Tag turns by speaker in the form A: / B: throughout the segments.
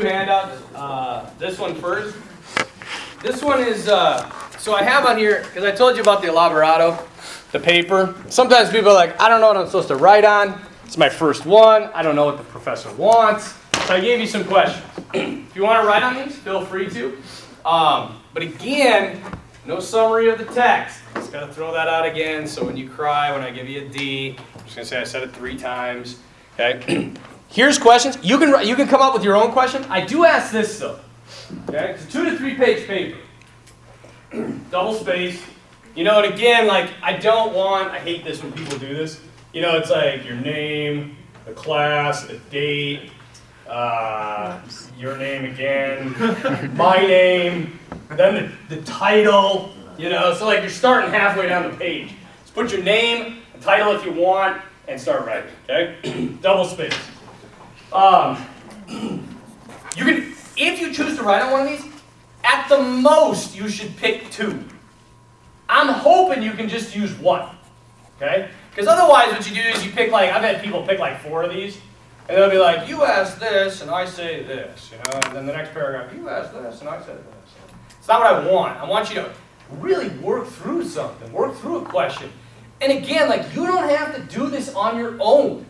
A: two handouts. Uh, this one first. This one is, uh, so I have on here, because I told you about the elaborado, the paper. Sometimes people are like, I don't know what I'm supposed to write on. It's my first one. I don't know what the professor wants. So I gave you some questions. if you want to write on these, feel free to. Um, but again, no summary of the text. Just gotta throw that out again. So when you cry, when I give you a D, I'm just gonna say I said it three times. Okay. Here's questions. You can you can come up with your own question. I do ask this though. Okay, it's a two to three page paper, double space. You know, and again, like I don't want. I hate this when people do this. You know, it's like your name, the class, the date, uh, your name again, my name, then the, the title. You know, so like you're starting halfway down the page. Just put your name, the title if you want, and start writing. Okay, double space. Um, you can, if you choose to write on one of these, at the most you should pick two. I'm hoping you can just use one. Okay? Because otherwise, what you do is you pick like I've had people pick like four of these, and they'll be like, "You ask this, and I say this," you know, and then the next paragraph, "You ask this, and I say this." It's not what I want. I want you to really work through something, work through a question. And again, like you don't have to do this on your own.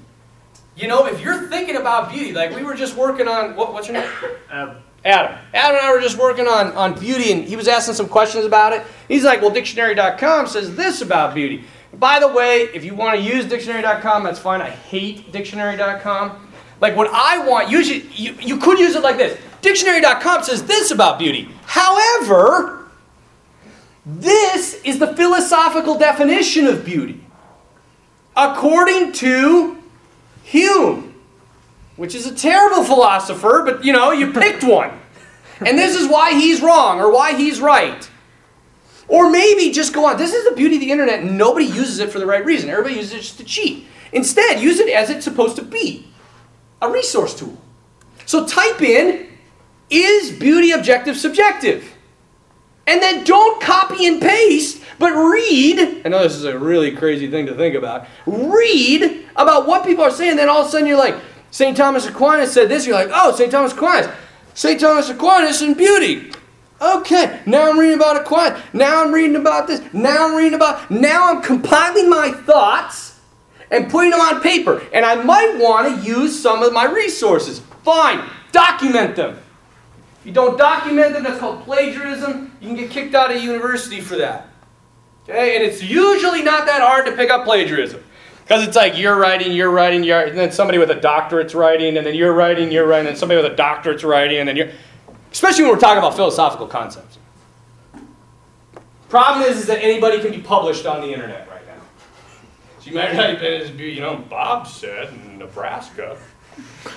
A: You know, if you're thinking about beauty, like we were just working on what, what's your name?
B: Um,
A: Adam. Adam and I were just working on, on beauty, and he was asking some questions about it. He's like, well, dictionary.com says this about beauty. By the way, if you want to use dictionary.com, that's fine. I hate dictionary.com. Like what I want, should, you, you could use it like this. Dictionary.com says this about beauty. However, this is the philosophical definition of beauty. According to Hume, which is a terrible philosopher, but you know, you picked one. And this is why he's wrong or why he's right. Or maybe just go on. This is the beauty of the internet, nobody uses it for the right reason. Everybody uses it just to cheat. Instead, use it as it's supposed to be a resource tool. So type in, is beauty objective subjective? And then don't copy and paste, but read. I know this is a really crazy thing to think about. Read about what people are saying, then all of a sudden you're like, St. Thomas Aquinas said this. You're like, oh, St. Thomas Aquinas. St. Thomas Aquinas and beauty. Okay, now I'm reading about Aquinas. Now I'm reading about this. Now I'm reading about. Now I'm compiling my thoughts and putting them on paper. And I might want to use some of my resources. Fine, document them. You don't document them, that's called plagiarism. You can get kicked out of university for that. Okay, and it's usually not that hard to pick up plagiarism. Because it's like you're writing, you're writing, you're, and then somebody with a doctorate's writing, and then you're writing, you're writing, and then somebody with a doctorate's writing, and then you're. Especially when we're talking about philosophical concepts. Problem is, is that anybody can be published on the internet right now. So you might type in as you know, Bob said in Nebraska,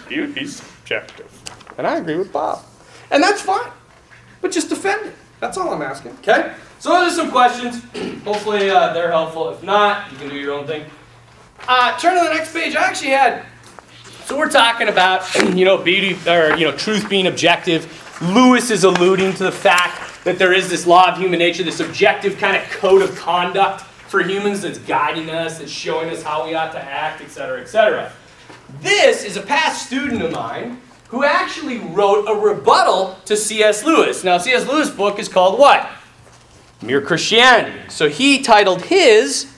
A: beauty's subjective. And I agree with Bob. And that's fine. But just defend it. That's all I'm asking. Okay? So those are some questions. Hopefully uh, they're helpful. If not, you can do your own thing. Uh, turn to the next page. I actually had. So we're talking about you know beauty or you know truth being objective. Lewis is alluding to the fact that there is this law of human nature, this objective kind of code of conduct for humans that's guiding us, that's showing us how we ought to act, etc., etc. This is a past student of mine who actually wrote a rebuttal to C.S. Lewis. Now, C.S. Lewis' book is called what? Mere Christianity. So he titled his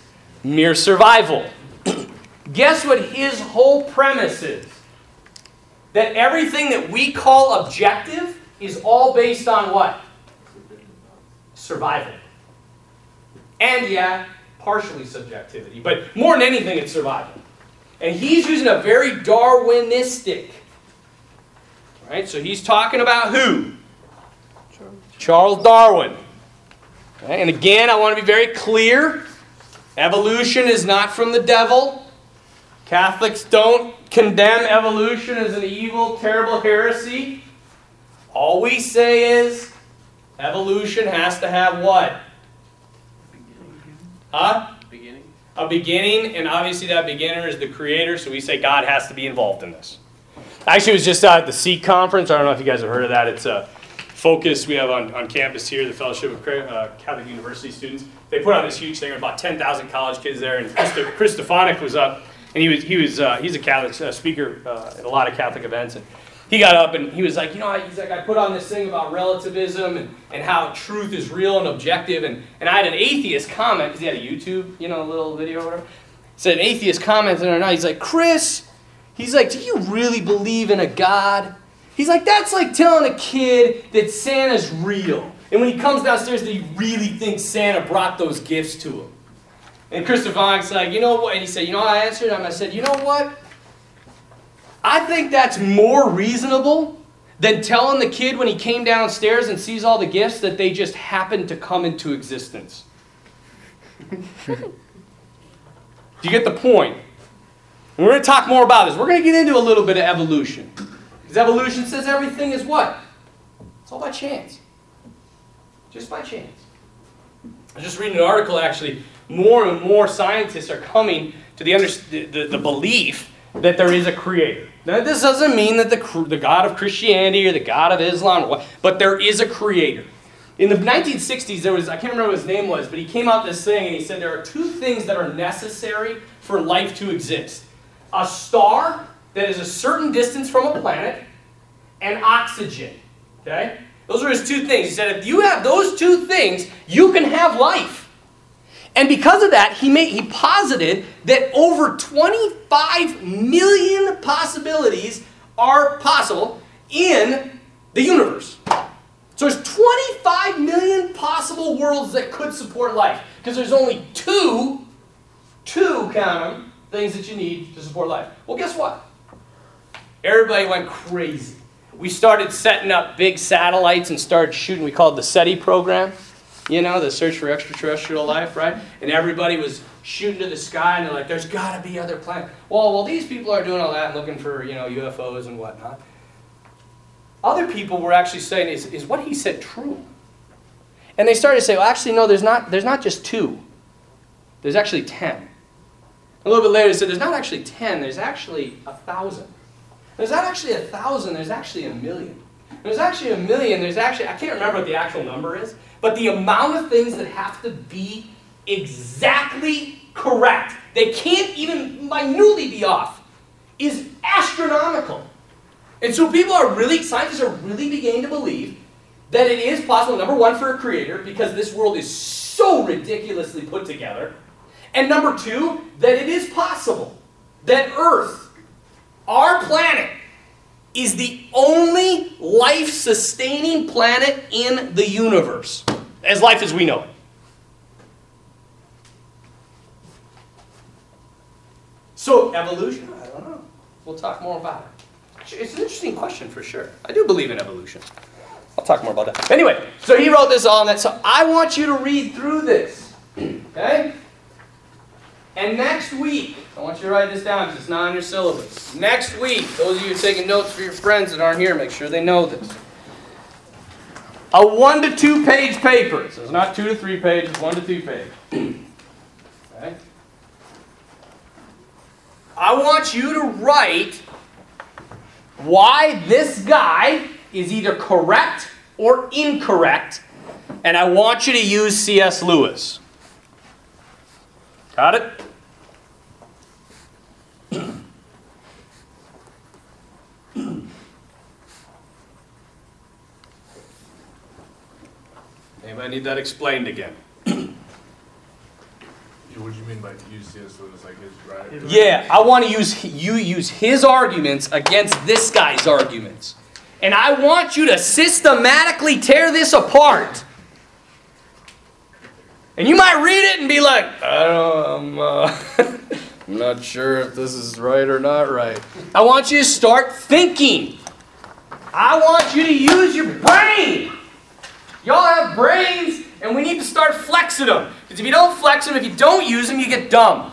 A: Mere Survival. Guess what his whole premise is? That everything that we call objective is all based on what? Survival. And yeah, partially subjectivity, but more than anything, it's survival. And he's using a very Darwinistic. Right? So he's talking about who? Charles Darwin. Okay? And again, I want to be very clear. Evolution is not from the devil. Catholics don't condemn evolution as an evil, terrible heresy. All we say is evolution has to have what? A beginning. Huh?
B: beginning.
A: A beginning, and obviously that beginner is the creator, so we say God has to be involved in this. Actually, was just at the Seek conference. I don't know if you guys have heard of that. It's a focus we have on, on campus here, the Fellowship of uh, Catholic University Students. They put on this huge thing, with about 10,000 college kids there, and Chris, Stefanick was up, and he was, he was uh, he's a Catholic uh, speaker uh, at a lot of Catholic events. And he got up and he was like, you know, he's like, I put on this thing about relativism and, and how truth is real and objective. And, and I had an atheist comment, because he had a YouTube, you know, little video or whatever. Said an atheist commented not. He's like, Chris, he's like, do you really believe in a God? He's like, that's like telling a kid that Santa's real. And when he comes downstairs, that he really thinks Santa brought those gifts to him. And Christopher Vonk's like, you know what? And he said, you know I answered him? I said, you know what? I think that's more reasonable than telling the kid when he came downstairs and sees all the gifts that they just happened to come into existence. Do you get the point? We're going to talk more about this. We're going to get into a little bit of evolution. Because evolution says everything is what? It's all by chance. Just by chance. I was just reading an article actually. More and more scientists are coming to the, under, the, the, the belief that there is a creator. Now, this doesn't mean that the, the God of Christianity or the God of Islam, but there is a creator. In the 1960s, there was, I can't remember what his name was, but he came out this thing and he said there are two things that are necessary for life to exist a star that is a certain distance from a planet, and oxygen. Okay? Those are his two things. He said if you have those two things, you can have life. And because of that, he, made, he posited that over 25 million possibilities are possible in the universe. So there's 25 million possible worlds that could support life. Because there's only two, two, count them, things that you need to support life. Well, guess what? Everybody went crazy. We started setting up big satellites and started shooting. We called the SETI program you know, the search for extraterrestrial life, right? And everybody was shooting to the sky and they're like, there's got to be other planets. Well, well, these people are doing all that and looking for, you know, UFOs and whatnot. Other people were actually saying, is, is what he said true? And they started to say, well, actually, no, there's not, there's not just two. There's actually ten. A little bit later, he said, there's not actually ten, there's actually a thousand. There's not actually a thousand, there's actually a million. There's actually a million, there's actually, I can't remember what the actual number is, but the amount of things that have to be exactly correct, they can't even minutely be off, is astronomical. And so people are really, scientists are really beginning to believe that it is possible, number one, for a creator, because this world is so ridiculously put together. And number two, that it is possible that Earth, our planet, is the only life sustaining planet in the universe, as life as we know it. So, evolution? I don't know. We'll talk more about it. It's an interesting question for sure. I do believe in evolution. I'll talk more about that. Anyway, so he wrote this all on that. So I want you to read through this. Okay? And next week, I want you to write this down because it's not on your syllabus. Next week, those of you taking notes for your friends that aren't here, make sure they know this. A one to two page paper. So it's not two to three pages, one to two page. okay? I want you to write why this guy is either correct or incorrect, and I want you to use C.S. Lewis. Got it? Anybody need that explained again?
B: What do you mean by use C.S. Lewis, like his right?
A: Yeah, I want to use you use his arguments against this guy's arguments. And I want you to systematically tear this apart. And you might read it and be like, I don't know, um, uh, I'm, not sure if this is right or not right. I want you to start thinking. I want you to use your brain. Y'all have brains, and we need to start flexing them. Because if you don't flex them, if you don't use them, you get dumb.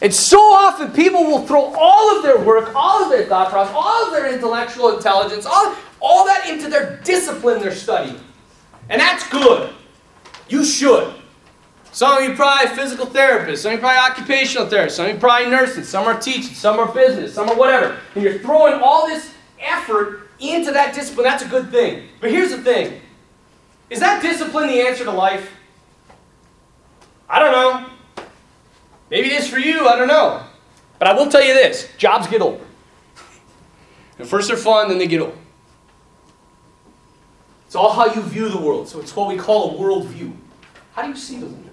A: And so often people will throw all of their work, all of their thought process, all of their intellectual intelligence, all, all that into their discipline their study. And that's good. You should. Some of you probably physical therapists, some of you probably occupational therapists, some of you probably nurses, some are teaching, some are business, some are whatever. And you're throwing all this effort into that discipline. That's a good thing. But here's the thing is that discipline the answer to life? I don't know. Maybe it is for you, I don't know. But I will tell you this jobs get old. And first they're fun, then they get old. It's all how you view the world. So it's what we call a worldview. How do you see the world?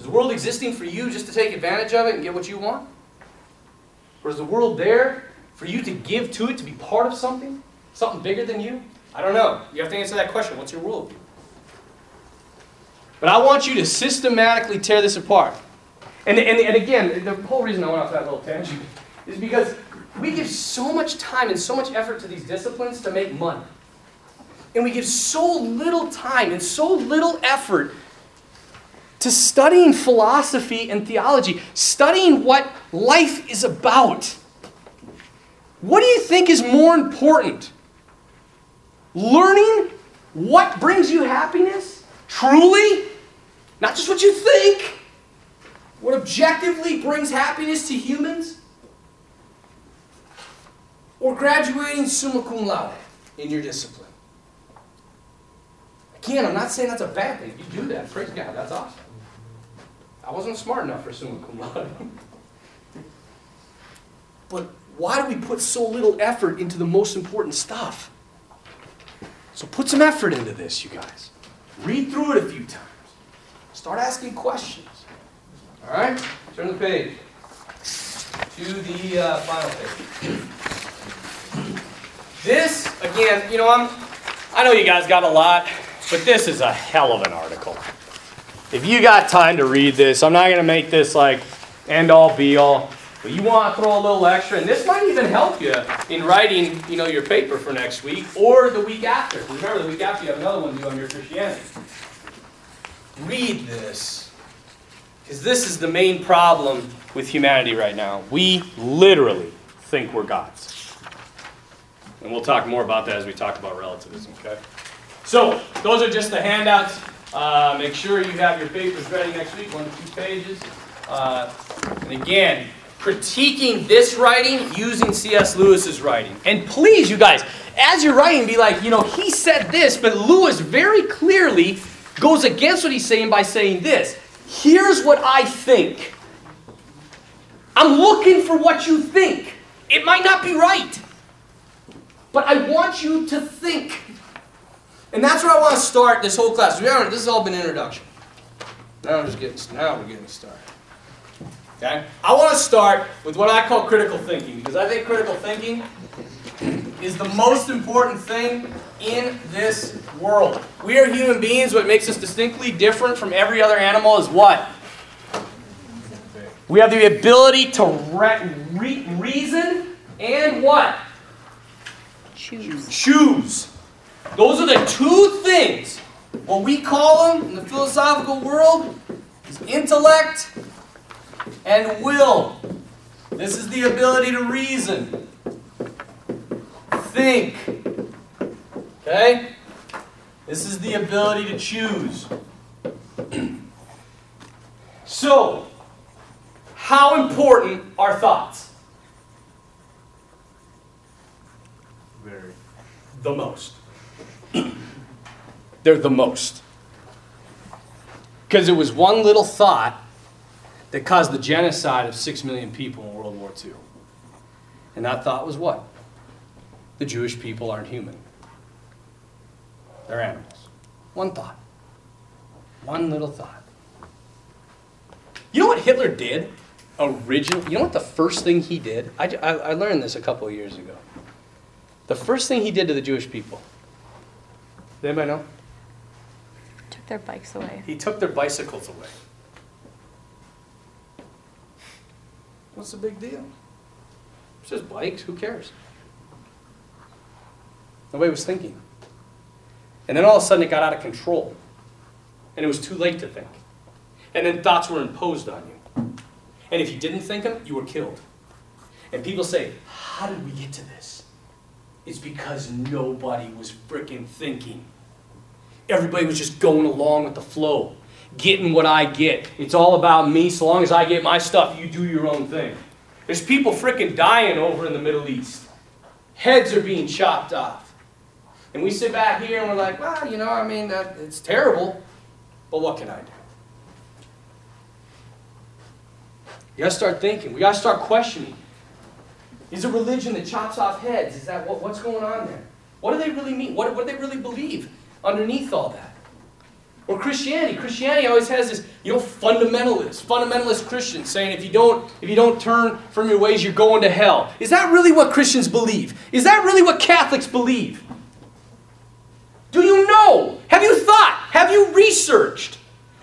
A: Is the world existing for you just to take advantage of it and get what you want? Or is the world there for you to give to it, to be part of something? Something bigger than you? I don't know. You have to answer that question. What's your worldview? But I want you to systematically tear this apart. And, and, and again, the whole reason I went off that little tangent is because we give so much time and so much effort to these disciplines to make money. And we give so little time and so little effort to studying philosophy and theology, studying what life is about. What do you think is more important? Learning what brings you happiness? Truly? Not just what you think. What objectively brings happiness to humans? Or graduating summa cum laude in your discipline? Again, I'm not saying that's a bad thing. You do that, praise God, that's awesome. I wasn't smart enough for summa cum laude. but why do we put so little effort into the most important stuff? So put some effort into this, you guys. Read through it a few times. Start asking questions. All right? Turn the page to the uh, final page. This, again, you know, I'm, I know you guys got a lot, but this is a hell of an article. If you got time to read this, I'm not going to make this like end all be all, but you want to throw a little extra, and this might even help you in writing, you know, your paper for next week or the week after. Remember, the week after you have another one due on your Christianity. Read this. Because this is the main problem with humanity right now. We literally think we're gods. And we'll talk more about that as we talk about relativism, okay? So, those are just the handouts. Uh, make sure you have your papers ready next week, one to two pages. Uh, and again, critiquing this writing using C.S. Lewis's writing. And please, you guys, as you're writing, be like, you know, he said this, but Lewis very clearly goes against what he's saying by saying this. Here's what I think. I'm looking for what you think. It might not be right, but I want you to think. And that's where I want to start this whole class. Remember, this has all been introduction. Now we're just getting now we're getting started. Okay? I want to start with what I call critical thinking because I think critical thinking is the most important thing in this world. We are human beings. What makes us distinctly different from every other animal is what? We have the ability to re- re- reason and what?
C: Choose.
A: Choose. Those are the two things. What we call them in the philosophical world is intellect and will. This is the ability to reason, think. Okay? This is the ability to choose. so, how important are thoughts?
B: Very.
A: The most. They're the most. Because it was one little thought that caused the genocide of six million people in World War II. And that thought was what? The Jewish people aren't human. They're animals. One thought. One little thought. You know what Hitler did? originally? You know what the first thing he did? I, I, I learned this a couple of years ago. The first thing he did to the Jewish people. Does anybody know?
C: Took their bikes away.
A: He took their bicycles away. What's the big deal? It's just bikes, who cares? Nobody was thinking. And then all of a sudden it got out of control. And it was too late to think. And then thoughts were imposed on you. And if you didn't think them, you were killed. And people say, How did we get to this? It's because nobody was freaking thinking. Everybody was just going along with the flow, getting what I get. It's all about me. So long as I get my stuff, you do your own thing. There's people freaking dying over in the Middle East. Heads are being chopped off. And we sit back here and we're like, well, you know, I mean, that, it's terrible, but what can I do? You gotta start thinking. We gotta start questioning. Is a religion that chops off heads? Is that what, what's going on there? What do they really mean? What, what do they really believe underneath all that? Or Christianity. Christianity always has this, you know, fundamentalist, fundamentalist Christians saying if you don't, if you don't turn from your ways, you're going to hell. Is that really what Christians believe? Is that really what Catholics believe? Do you know? Have you thought? Have you researched?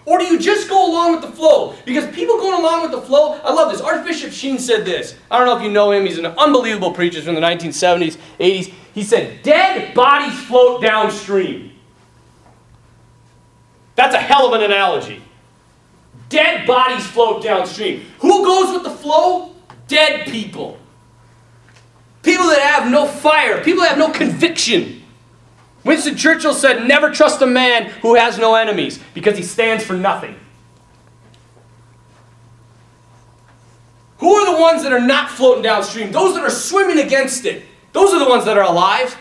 A: Or do you just go along with the flow? Because people going along with the flow, I love this. Archbishop Sheen said this. I don't know if you know him. He's an unbelievable preacher from the 1970s, 80s. He said, Dead bodies float downstream. That's a hell of an analogy. Dead bodies float downstream. Who goes with the flow? Dead people. People that have no fire, people that have no conviction. Winston Churchill said, Never trust a man who has no enemies because he stands for nothing. Who are the ones that are not floating downstream? Those that are swimming against it. Those are the ones that are alive.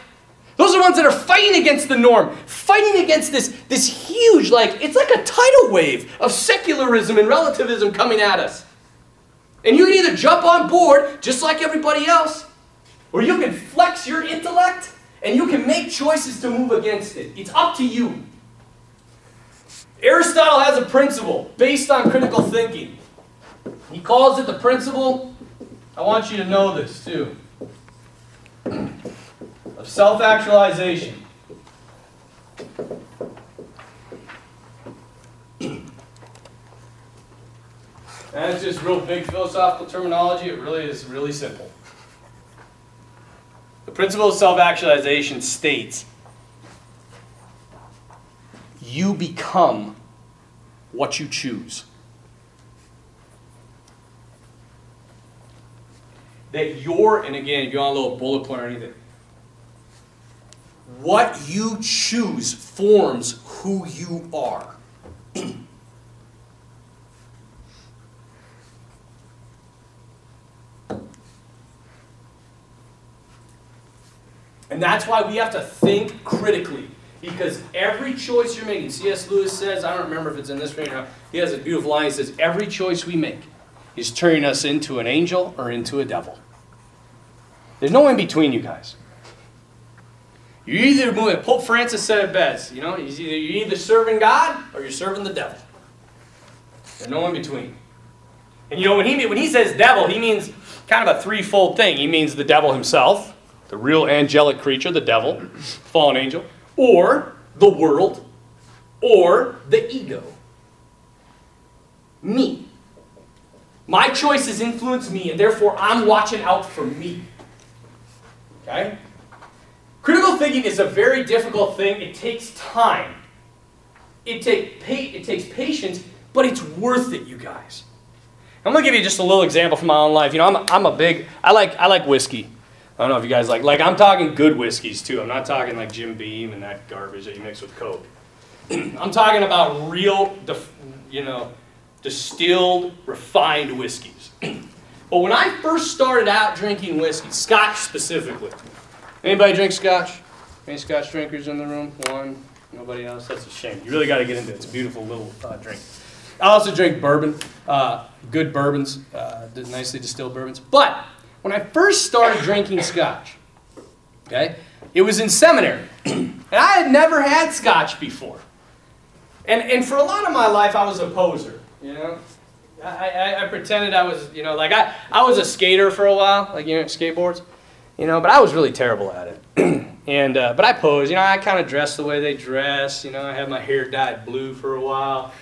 A: Those are the ones that are fighting against the norm, fighting against this, this huge, like, it's like a tidal wave of secularism and relativism coming at us. And you can either jump on board, just like everybody else, or you can flex your intellect and you can make choices to move against it. It's up to you. Aristotle has a principle based on critical thinking. He calls it the principle, I want you to know this too, self actualization. It's just real big philosophical terminology. It really is really simple. The principle of self actualization states you become what you choose. That you're, and again, if you want a little bullet point or anything, what you choose forms who you are. And that's why we have to think critically. Because every choice you're making, C.S. Lewis says, I don't remember if it's in this right now, he has a beautiful line. He says, Every choice we make is turning us into an angel or into a devil. There's no in between, you guys. You either move, Pope Francis said it best, you know, you're either, serving God or you're serving the devil. There's no in between. And you know, when he, when he says devil, he means kind of a threefold thing. He means the devil himself, the real angelic creature, the devil, fallen angel, or the world, or the ego. Me. My choices influence me, and therefore I'm watching out for me. Okay? Critical thinking is a very difficult thing. It takes time. It, take, it takes patience, but it's worth it, you guys. I'm gonna give you just a little example from my own life. You know, I'm a, I'm a big I like I like whiskey. I don't know if you guys like like I'm talking good whiskeys too. I'm not talking like Jim Beam and that garbage that you mix with Coke. I'm talking about real, you know, distilled, refined whiskeys. but when I first started out drinking whiskey, Scotch specifically, anybody drink Scotch? Any Scotch drinkers in the room? One. Nobody else. That's a shame. You really got to get into it. It's a beautiful little uh, drink. I also drink bourbon, uh, good bourbons, uh, nicely distilled bourbons. But when I first started drinking scotch, okay, it was in seminary. and I had never had scotch before. And, and for a lot of my life, I was a poser, you know? I, I, I pretended I was, you know, like I, I was a skater for a while, like, you know, skateboards, you know, but I was really terrible at it. and, uh, but I posed, you know, I kind of dressed the way they dress, you know, I had my hair dyed blue for a while.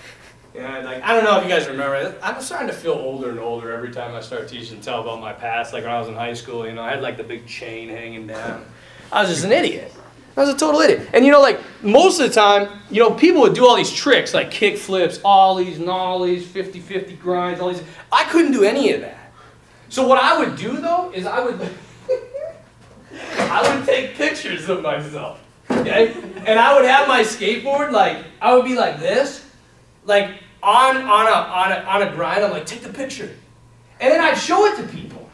A: And like I don't know if you guys remember, I'm starting to feel older and older every time I start teaching tell about my past. Like when I was in high school, you know, I had like the big chain hanging down. I was just an idiot. I was a total idiot. And you know, like most of the time, you know, people would do all these tricks like kick flips, ollies, nollies, 50-50 grinds, all these. I couldn't do any of that. So what I would do though is I would I would take pictures of myself. Okay? And I would have my skateboard like I would be like this, like on, on, a, on, a, on a grind. I'm like, take the picture. And then I'd show it to people.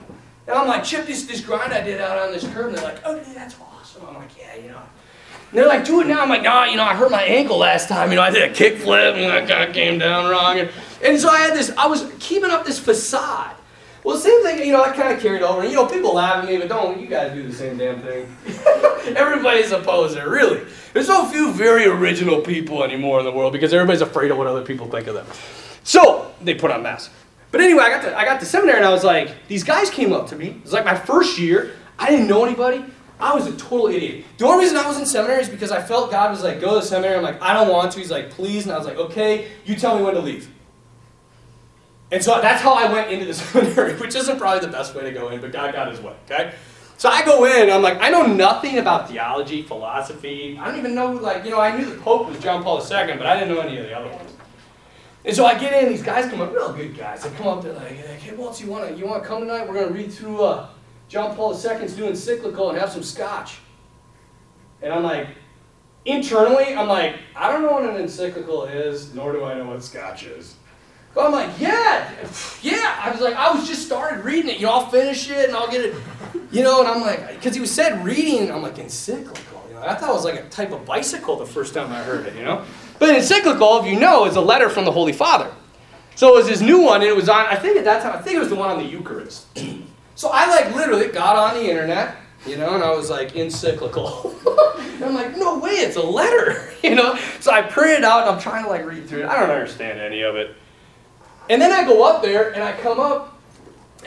A: And I'm like, Chip, this, this grind I did out on this curb. And they're like, oh, dude, that's awesome. I'm like, yeah, you know. And they're like, do it now. I'm like, nah, you know, I hurt my ankle last time. You know, I did a kickflip and that kind of came down wrong. And, and so I had this, I was keeping up this facade. Well, same thing, you know, I kind of carried over. You know, people laugh at me, but don't, you guys do the same damn thing. Everybody's a poser, really. There's so few very original people anymore in the world because everybody's afraid of what other people think of them. So, they put on masks. But anyway, I got to, I got to seminary and I was like, these guys came up to me. It was like my first year. I didn't know anybody. I was a total idiot. The only reason I was in seminary is because I felt God was like, go to seminary. I'm like, I don't want to. He's like, please. And I was like, okay, you tell me when to leave. And so that's how I went into the seminary, which isn't probably the best way to go in, but God got his way, okay? So I go in, I'm like, I know nothing about theology, philosophy. I don't even know, like, you know, I knew the Pope was John Paul II, but I didn't know any of the other ones. And so I get in, these guys come up, real good guys. They come up, they're like, hey, Waltz, you want to you wanna come tonight? We're going to read through uh, John Paul II's new encyclical and have some scotch. And I'm like, internally, I'm like, I don't know what an encyclical is, nor do I know what scotch is. But I'm like, yeah, yeah. I was like, I was just started reading it. You know, I'll finish it and I'll get it. You know, and I'm like, because he was said reading, I'm like, encyclical. You know, I thought it was like a type of bicycle the first time I heard it. You know, but encyclical, if you know, is a letter from the Holy Father. So it was his new one, and it was on. I think at that time, I think it was the one on the Eucharist. so I like literally got on the internet. You know, and I was like, encyclical. I'm like, no way, it's a letter. You know, so I print it out and I'm trying to like read through it. I don't understand any of it. And then I go up there and I come up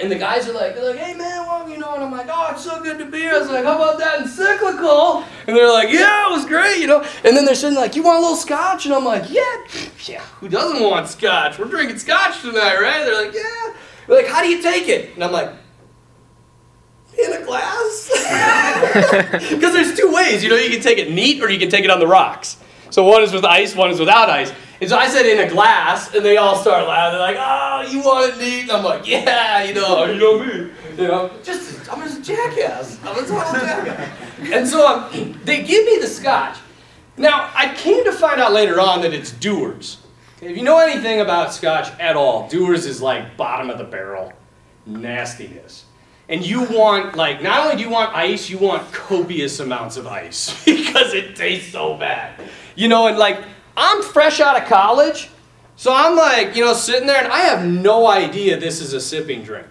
A: and the guys are like, they're like, hey man, well, you know, and I'm like, oh, it's so good to be here. I was like, how about that encyclical? And they're like, yeah, it was great, you know. And then they're sitting like, you want a little scotch? And I'm like, yeah, yeah, who doesn't want scotch? We're drinking scotch tonight, right? They're like, yeah. They're like, how do you take it? And I'm like, in a glass? Because there's two ways, you know, you can take it neat or you can take it on the rocks. So one is with ice, one is without ice. And so I said in a glass, and they all start laughing. They're like, "Oh, you want it neat?" I'm like, "Yeah, you know, you know me, you know, just I'm just a jackass. I'm a total jackass." And so um, they give me the scotch. Now I came to find out later on that it's Dewar's. If you know anything about scotch at all, Dewar's is like bottom of the barrel nastiness. And you want, like, not only do you want ice, you want copious amounts of ice because it tastes so bad. You know, and like, I'm fresh out of college, so I'm like, you know, sitting there and I have no idea this is a sipping drink.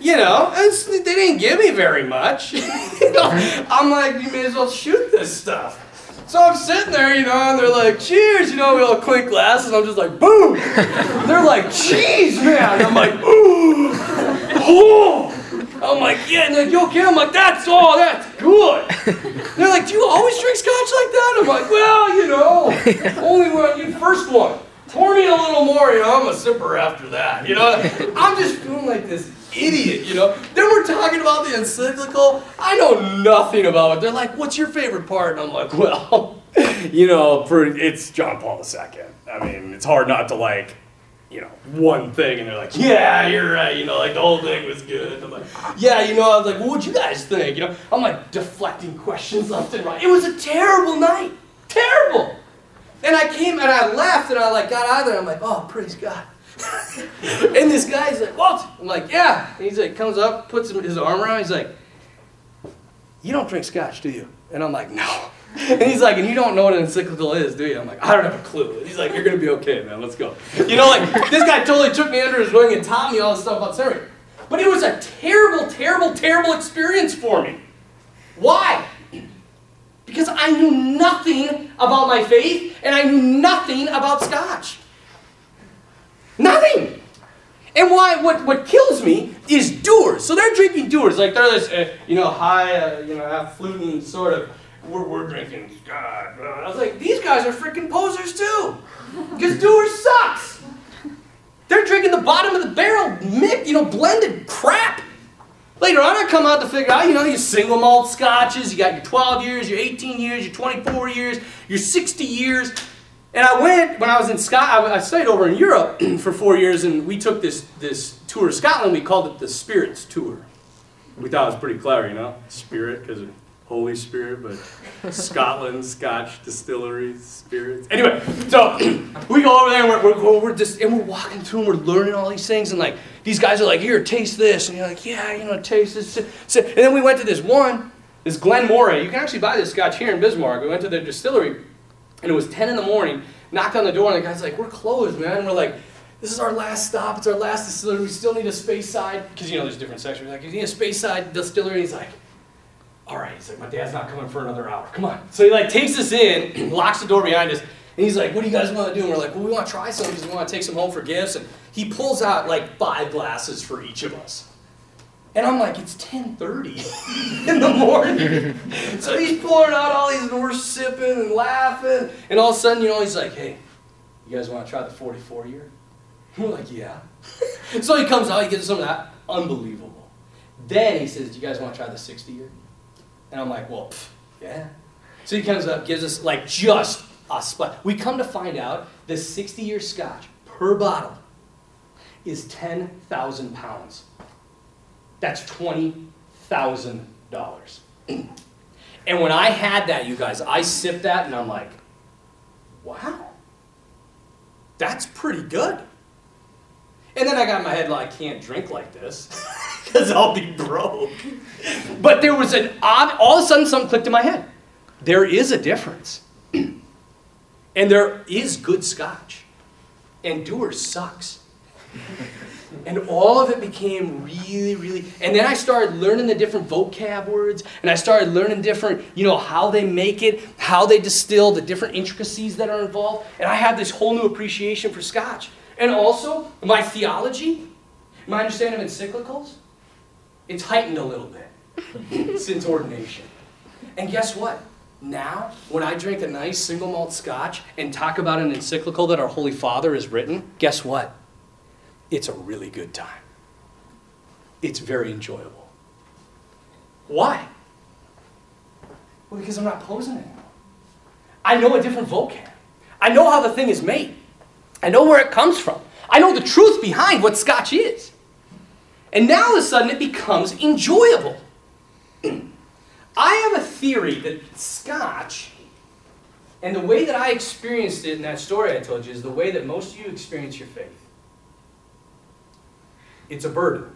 A: You know, they didn't give me very much. I'm like, you may as well shoot this stuff. So I'm sitting there, you know, and they're like, cheers, you know, we all clink glasses, I'm just like, boom. they're like, cheese, man. I'm like, ooh, oh. I'm like, yeah, and they're like, you okay? I'm like, that's all, that's good. They're like, do you always drink scotch like that? I'm like, well, you know, only when you first one. Pour me a little more, you know, I'm a sipper after that. You know, I'm just feeling like this idiot, you know. Then we're talking about the encyclical. I know nothing about it. They're like, what's your favorite part? And I'm like, well, you know, for it's John Paul II. I mean, it's hard not to like you know, one thing, and they're like, yeah, you're right, you know, like the whole thing was good. I'm like, yeah, you know, I was like, well, what'd you guys think? You know, I'm like deflecting questions left and right. It was a terrible night, terrible. And I came and I left and I like got out of there. I'm like, oh, praise God. and this guy's like, Walt. I'm like, yeah. And he's like, comes up, puts his arm around. He's like, you don't drink scotch, do you? And I'm like, no. And he's like, and you don't know what an encyclical is, do you? I'm like, I don't have a clue. And he's like, you're gonna be okay, man. Let's go. You know, like this guy totally took me under his wing and taught me all this stuff about seminary. But it was a terrible, terrible, terrible experience for me. Why? Because I knew nothing about my faith and I knew nothing about Scotch. Nothing. And why? What what kills me is Dewar's. So they're drinking Dewar's, like they're this, uh, you know, high, uh, you know, half fluting sort of. We're, we're drinking God. I was like, these guys are freaking posers too, because Dewar's sucks. They're drinking the bottom of the barrel, mix, you know, blended crap. Later on, I come out to figure out, you know, your single malt scotches, you got your 12 years, your 18 years, your 24 years, your 60 years. And I went, when I was in Scotland, I stayed over in Europe for four years, and we took this, this tour of Scotland. We called it the Spirits Tour. We thought it was pretty clever, you know? Spirit, because Holy Spirit, but Scotland, Scotch distilleries, spirits. Anyway, so we go over there and we're, we're, we're just and we're walking through and we're learning all these things and like these guys are like, here, taste this, and you're like, yeah, you know, taste this. And then we went to this one, this Glenmorangie. You can actually buy this Scotch here in Bismarck. We went to their distillery, and it was 10 in the morning. Knocked on the door and the guy's like, we're closed, man. And we're like, this is our last stop. It's our last distillery. We still need a Speyside because you know there's different sections. We're Like, you need a Speyside distillery. He's like, all right. He's like, my dad's not coming for another hour. Come on. So he like takes us in, locks the door behind us, and he's like, what do you guys want to do? And we're like, well, we want to try some because we want to take some home for gifts. And he pulls out like five glasses for each of us. And I'm like, it's 10:30 in the morning. so he's pouring out all these, and we're sipping and laughing. And all of a sudden, you know, he's like, hey, you guys want to try the 44 year? We're like, yeah. so he comes out, he gives us some of that. Unbelievable. Then he says, do you guys want to try the 60 year? And I'm like, well, pff, yeah. So he comes up, gives us like just a spot. We come to find out the 60 year scotch per bottle is 10,000 pounds. That's $20,000. and when I had that, you guys, I sipped that and I'm like, wow, that's pretty good. And then I got in my head, like, I can't drink like this because I'll be broke. But there was an odd, all of a sudden something clicked in my head. There is a difference. and there is good scotch. And Dewar's sucks. And all of it became really, really. And then I started learning the different vocab words, and I started learning different, you know, how they make it, how they distill, the different intricacies that are involved. And I had this whole new appreciation for Scotch. And also, my theology, my understanding of encyclicals, it's heightened a little bit since ordination. And guess what? Now, when I drink a nice single malt Scotch and talk about an encyclical that our Holy Father has written, guess what? it's a really good time. It's very enjoyable. Why? Well, because I'm not posing anymore. I know a different vocab. I know how the thing is made. I know where it comes from. I know the truth behind what scotch is. And now all of a sudden it becomes enjoyable. I have a theory that scotch, and the way that I experienced it in that story I told you, is the way that most of you experience your faith it's a burden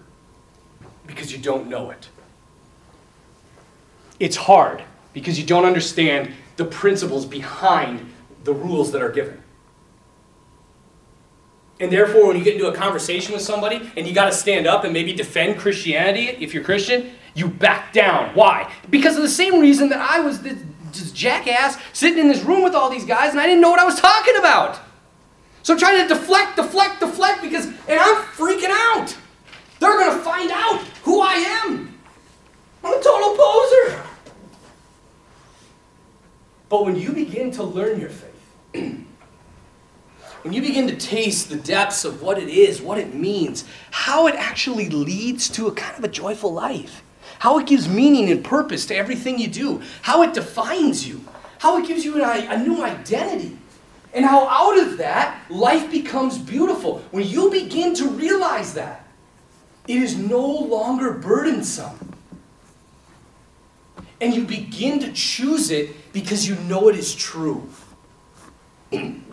A: because you don't know it. It's hard because you don't understand the principles behind the rules that are given. And therefore, when you get into a conversation with somebody and you got to stand up and maybe defend Christianity, if you're Christian, you back down. Why? Because of the same reason that I was this, this jackass sitting in this room with all these guys and I didn't know what I was talking about. So I'm trying to deflect, deflect, deflect because, and I'm freaking out. They're going to find out who I am. I'm a total poser. But when you begin to learn your faith, the depths of what it is, what it means, how it actually leads to a kind of a joyful life, how it gives meaning and purpose to everything you do, how it defines you, how it gives you an, a new identity, and how out of that life becomes beautiful. When you begin to realize that, it is no longer burdensome. And you begin to choose it because you know it is true.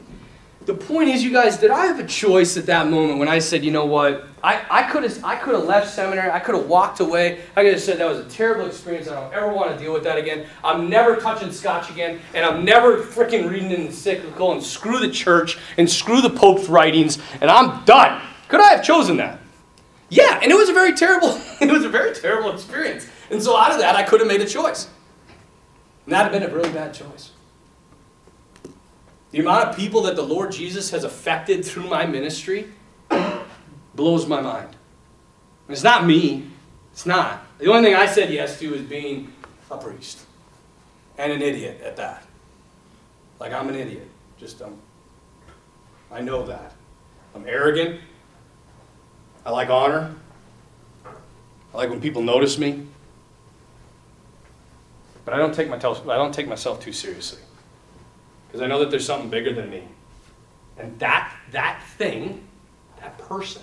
A: the point is, you guys, did I have a choice at that moment when I said, you know what? I, could have I could have left seminary, I could have walked away, I could have said that was a terrible experience, I don't ever want to deal with that again. I'm never touching scotch again, and I'm never freaking reading an encyclical and screw the church and screw the Pope's writings, and I'm done. Could I have chosen that? Yeah, and it was a very terrible, it was a very terrible experience. And so out of that, I could have made a choice. And that would have been a really bad choice. The amount of people that the Lord Jesus has affected through my ministry blows my mind. And it's not me. It's not. The only thing I said yes to is being a priest. And an idiot at that. Like I'm an idiot. Just um, I know that. I'm arrogant. I like honor. I like when people notice me. But I don't take myself, I don't take myself too seriously. Because I know that there's something bigger than me. And that, that thing, that person,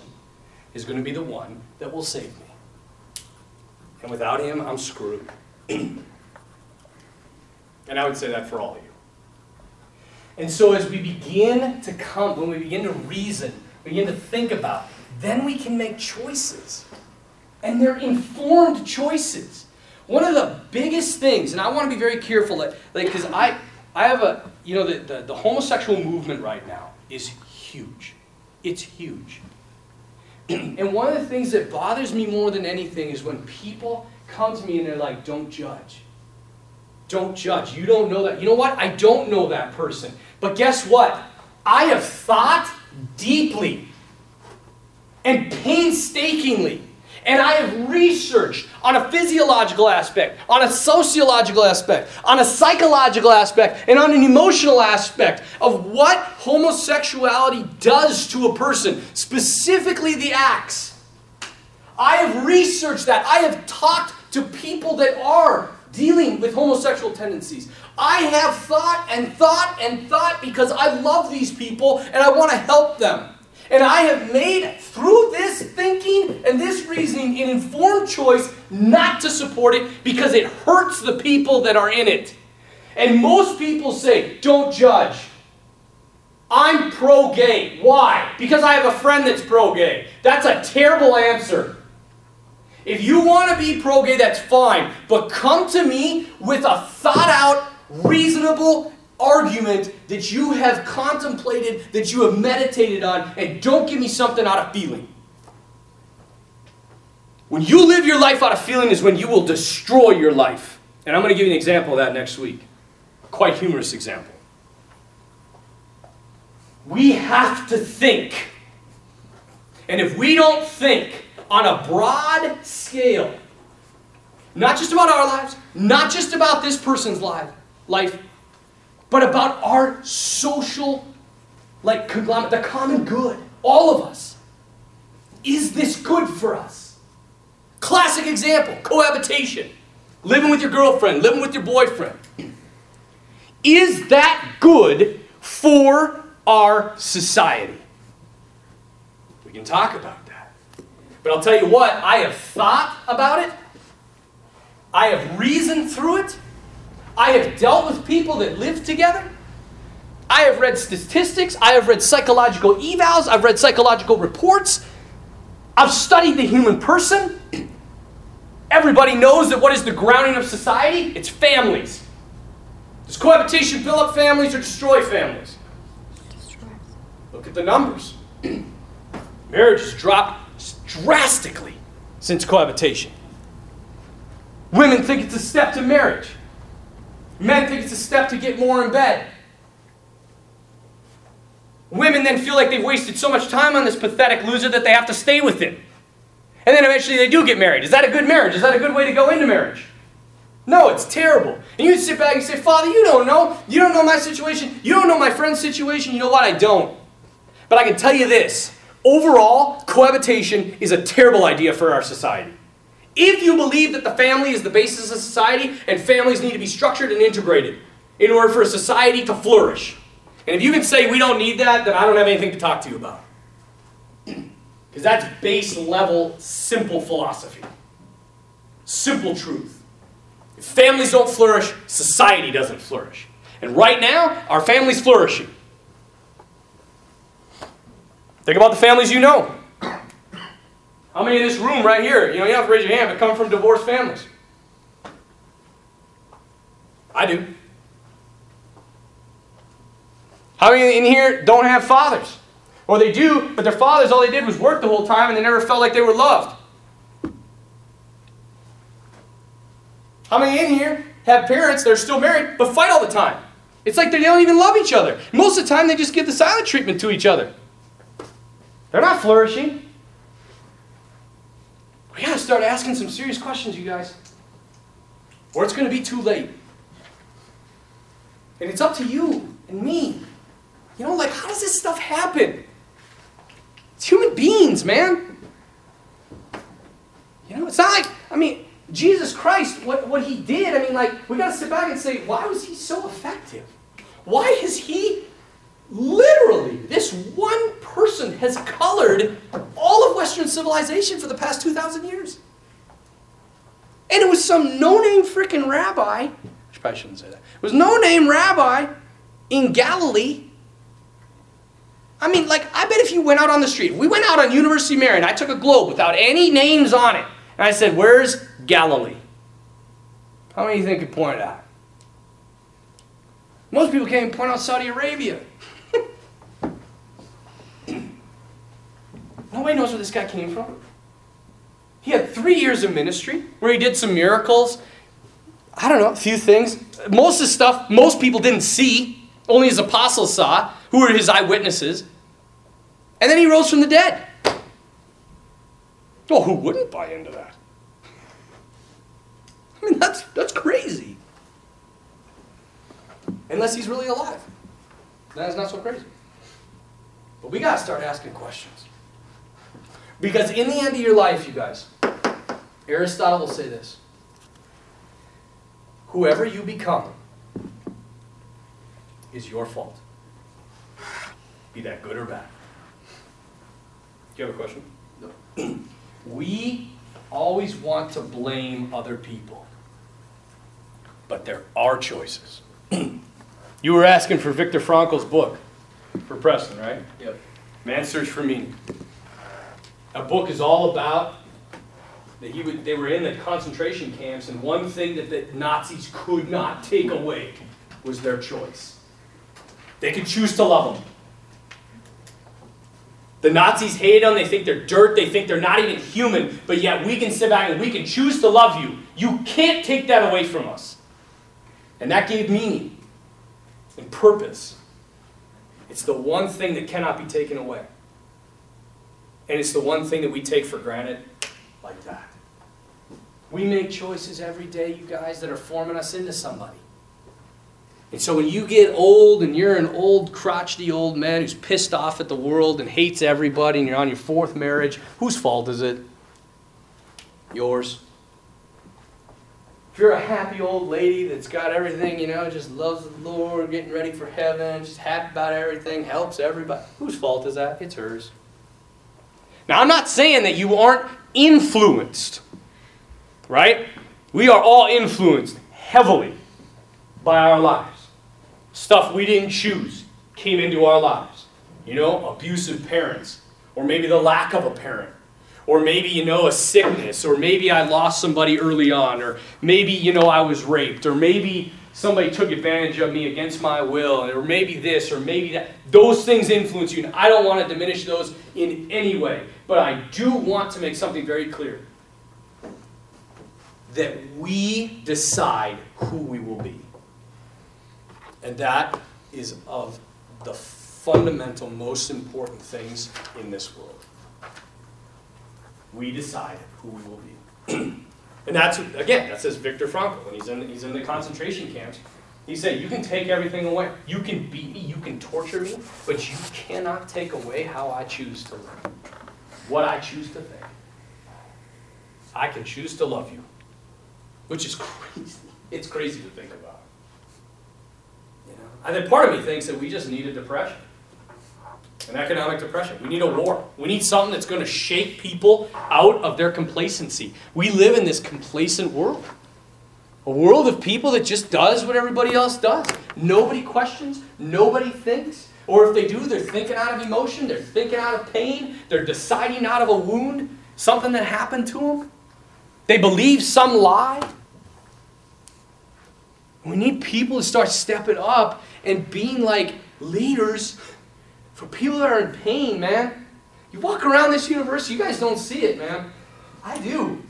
A: is going to be the one that will save me. And without him, I'm screwed. and I would say that for all of you. And so as we begin to come, when we begin to reason, begin to think about, then we can make choices. And they're informed choices. One of the biggest things, and I want to be very careful, like, because I, I have a, you know, the, the, the homosexual movement right now is huge. It's huge. and one of the things that bothers me more than anything is when people come to me and they're like, don't judge. Don't judge. You don't know that. You know what? I don't know that person. But guess what? I have thought deeply and painstakingly and I have researched on a physiological aspect, on a sociological aspect, on a psychological aspect, and on an emotional aspect of what homosexuality does to a person, specifically the acts. I have researched that. I have talked to people that are dealing with homosexual tendencies. I have thought and thought and thought because I love these people and I want to help them. And I have made, through this thinking and this reasoning, an informed choice not to support it because it hurts the people that are in it. And most people say, don't judge. I'm pro gay. Why? Because I have a friend that's pro gay. That's a terrible answer. If you want to be pro gay, that's fine. But come to me with a thought out, reasonable, argument that you have contemplated, that you have meditated on, and don't give me something out of feeling. When you live your life out of feeling is when you will destroy your life. And I'm going to give you an example of that next week. A quite humorous example. We have to think. And if we don't think on a broad scale, not just about our lives, not just about this person's life, life, but about our social, like conglomerate, the common good. All of us. Is this good for us? Classic example cohabitation. Living with your girlfriend, living with your boyfriend. Is that good for our society? We can talk about that. But I'll tell you what, I have thought about it, I have reasoned through it, I have dealt with people that live together. I have read statistics. I have read psychological evals. I've read psychological reports. I've studied the human person. Everybody knows that what is the grounding of society? It's families. Does cohabitation build up families or destroy families?
C: Destroy.
A: Look at the numbers. Marriage has dropped drastically since cohabitation. Women think it's a step to marriage. Men think it's a step to get more in bed. Women then feel like they've wasted so much time on this pathetic loser that they have to stay with him. And then eventually they do get married. Is that a good marriage? Is that a good way to go into marriage? No, it's terrible. And you sit back and say, Father, you don't know. You don't know my situation. You don't know my friend's situation. You know what? I don't. But I can tell you this overall, cohabitation is a terrible idea for our society. If you believe that the family is the basis of society and families need to be structured and integrated in order for a society to flourish, and if you can say we don't need that, then I don't have anything to talk to you about. Because that's base level, simple philosophy. Simple truth. If families don't flourish, society doesn't flourish. And right now, our family's flourishing. Think about the families you know. How many in this room right here, you know, you don't have to raise your hand, but come from divorced families? I do. How many in here don't have fathers? Or they do, but their fathers, all they did was work the whole time and they never felt like they were loved. How many in here have parents that are still married but fight all the time? It's like they don't even love each other. Most of the time, they just give the silent treatment to each other. They're not flourishing. We got to start asking some serious questions, you guys. Or it's going to be too late. And it's up to you and me. You know, like, how does this stuff happen? It's human beings, man. You know, it's not like, I mean, Jesus Christ, what, what he did, I mean, like, we got to sit back and say, why was he so effective? Why is he literally, this one person has colored all of Western civilization for the past 2,000 years? And it was some no name freaking rabbi, I probably shouldn't say that. It was no name rabbi in Galilee. I mean, like, I bet if you went out on the street, we went out on University of Marion, I took a globe without any names on it, and I said, Where's Galilee? How many do you think you could point it out? Most people can't even point out Saudi Arabia. Nobody knows where this guy came from. He had three years of ministry where he did some miracles. I don't know, a few things. Most of the stuff most people didn't see, only his apostles saw, who were his eyewitnesses. And then he rose from the dead. Well, who wouldn't buy into that? I mean, that's, that's crazy. Unless he's really alive. That is not so crazy. But we got to start asking questions. Because in the end of your life, you guys, Aristotle will say this whoever you become is your fault. Be that good or bad. Do you have a question? No. we always want to blame other people, but there are choices. you were asking for Viktor Frankl's book for Preston, right?
B: Yep.
A: Man's Search for Meaning. A book is all about that he would, they were in the concentration camps, and one thing that the Nazis could not take away was their choice. They could choose to love them. The Nazis hate them, they think they're dirt, they think they're not even human, but yet we can sit back and we can choose to love you. You can't take that away from us. And that gave meaning and purpose. It's the one thing that cannot be taken away. And it's the one thing that we take for granted like that. We make choices every day, you guys, that are forming us into somebody. And so when you get old and you're an old, crotchety old man who's pissed off at the world and hates everybody and you're on your fourth marriage, whose fault is it? Yours. If you're a happy old lady that's got everything, you know, just loves the Lord, getting ready for heaven, just happy about everything, helps everybody, whose fault is that? It's hers. Now, I'm not saying that you aren't influenced, right? We are all influenced heavily by our lives. Stuff we didn't choose came into our lives. You know, abusive parents, or maybe the lack of a parent, or maybe, you know, a sickness, or maybe I lost somebody early on, or maybe, you know, I was raped, or maybe somebody took advantage of me against my will, or maybe this, or maybe that. Those things influence you, and I don't want to diminish those in any way. But I do want to make something very clear that we decide who we will be. And that is of the fundamental, most important things in this world. We decide who we will be. and that's, again, that says Viktor Frankl when he's in, he's in the concentration camps. He said, You can take everything away. You can beat me, you can torture me, but you cannot take away how I choose to live, what I choose to think. I can choose to love you, which is crazy. It's crazy to think about. You know, I think part of me thinks that we just need a depression, an economic depression. We need a war. We need something that's going to shake people out of their complacency. We live in this complacent world. A world of people that just does what everybody else does. Nobody questions, nobody thinks. Or if they do, they're thinking out of emotion, they're thinking out of pain, they're deciding out of a wound, something that happened to them. They believe some lie. We need people to start stepping up and being like leaders for people that are in pain, man. You walk around this university, you guys don't see it, man. I do.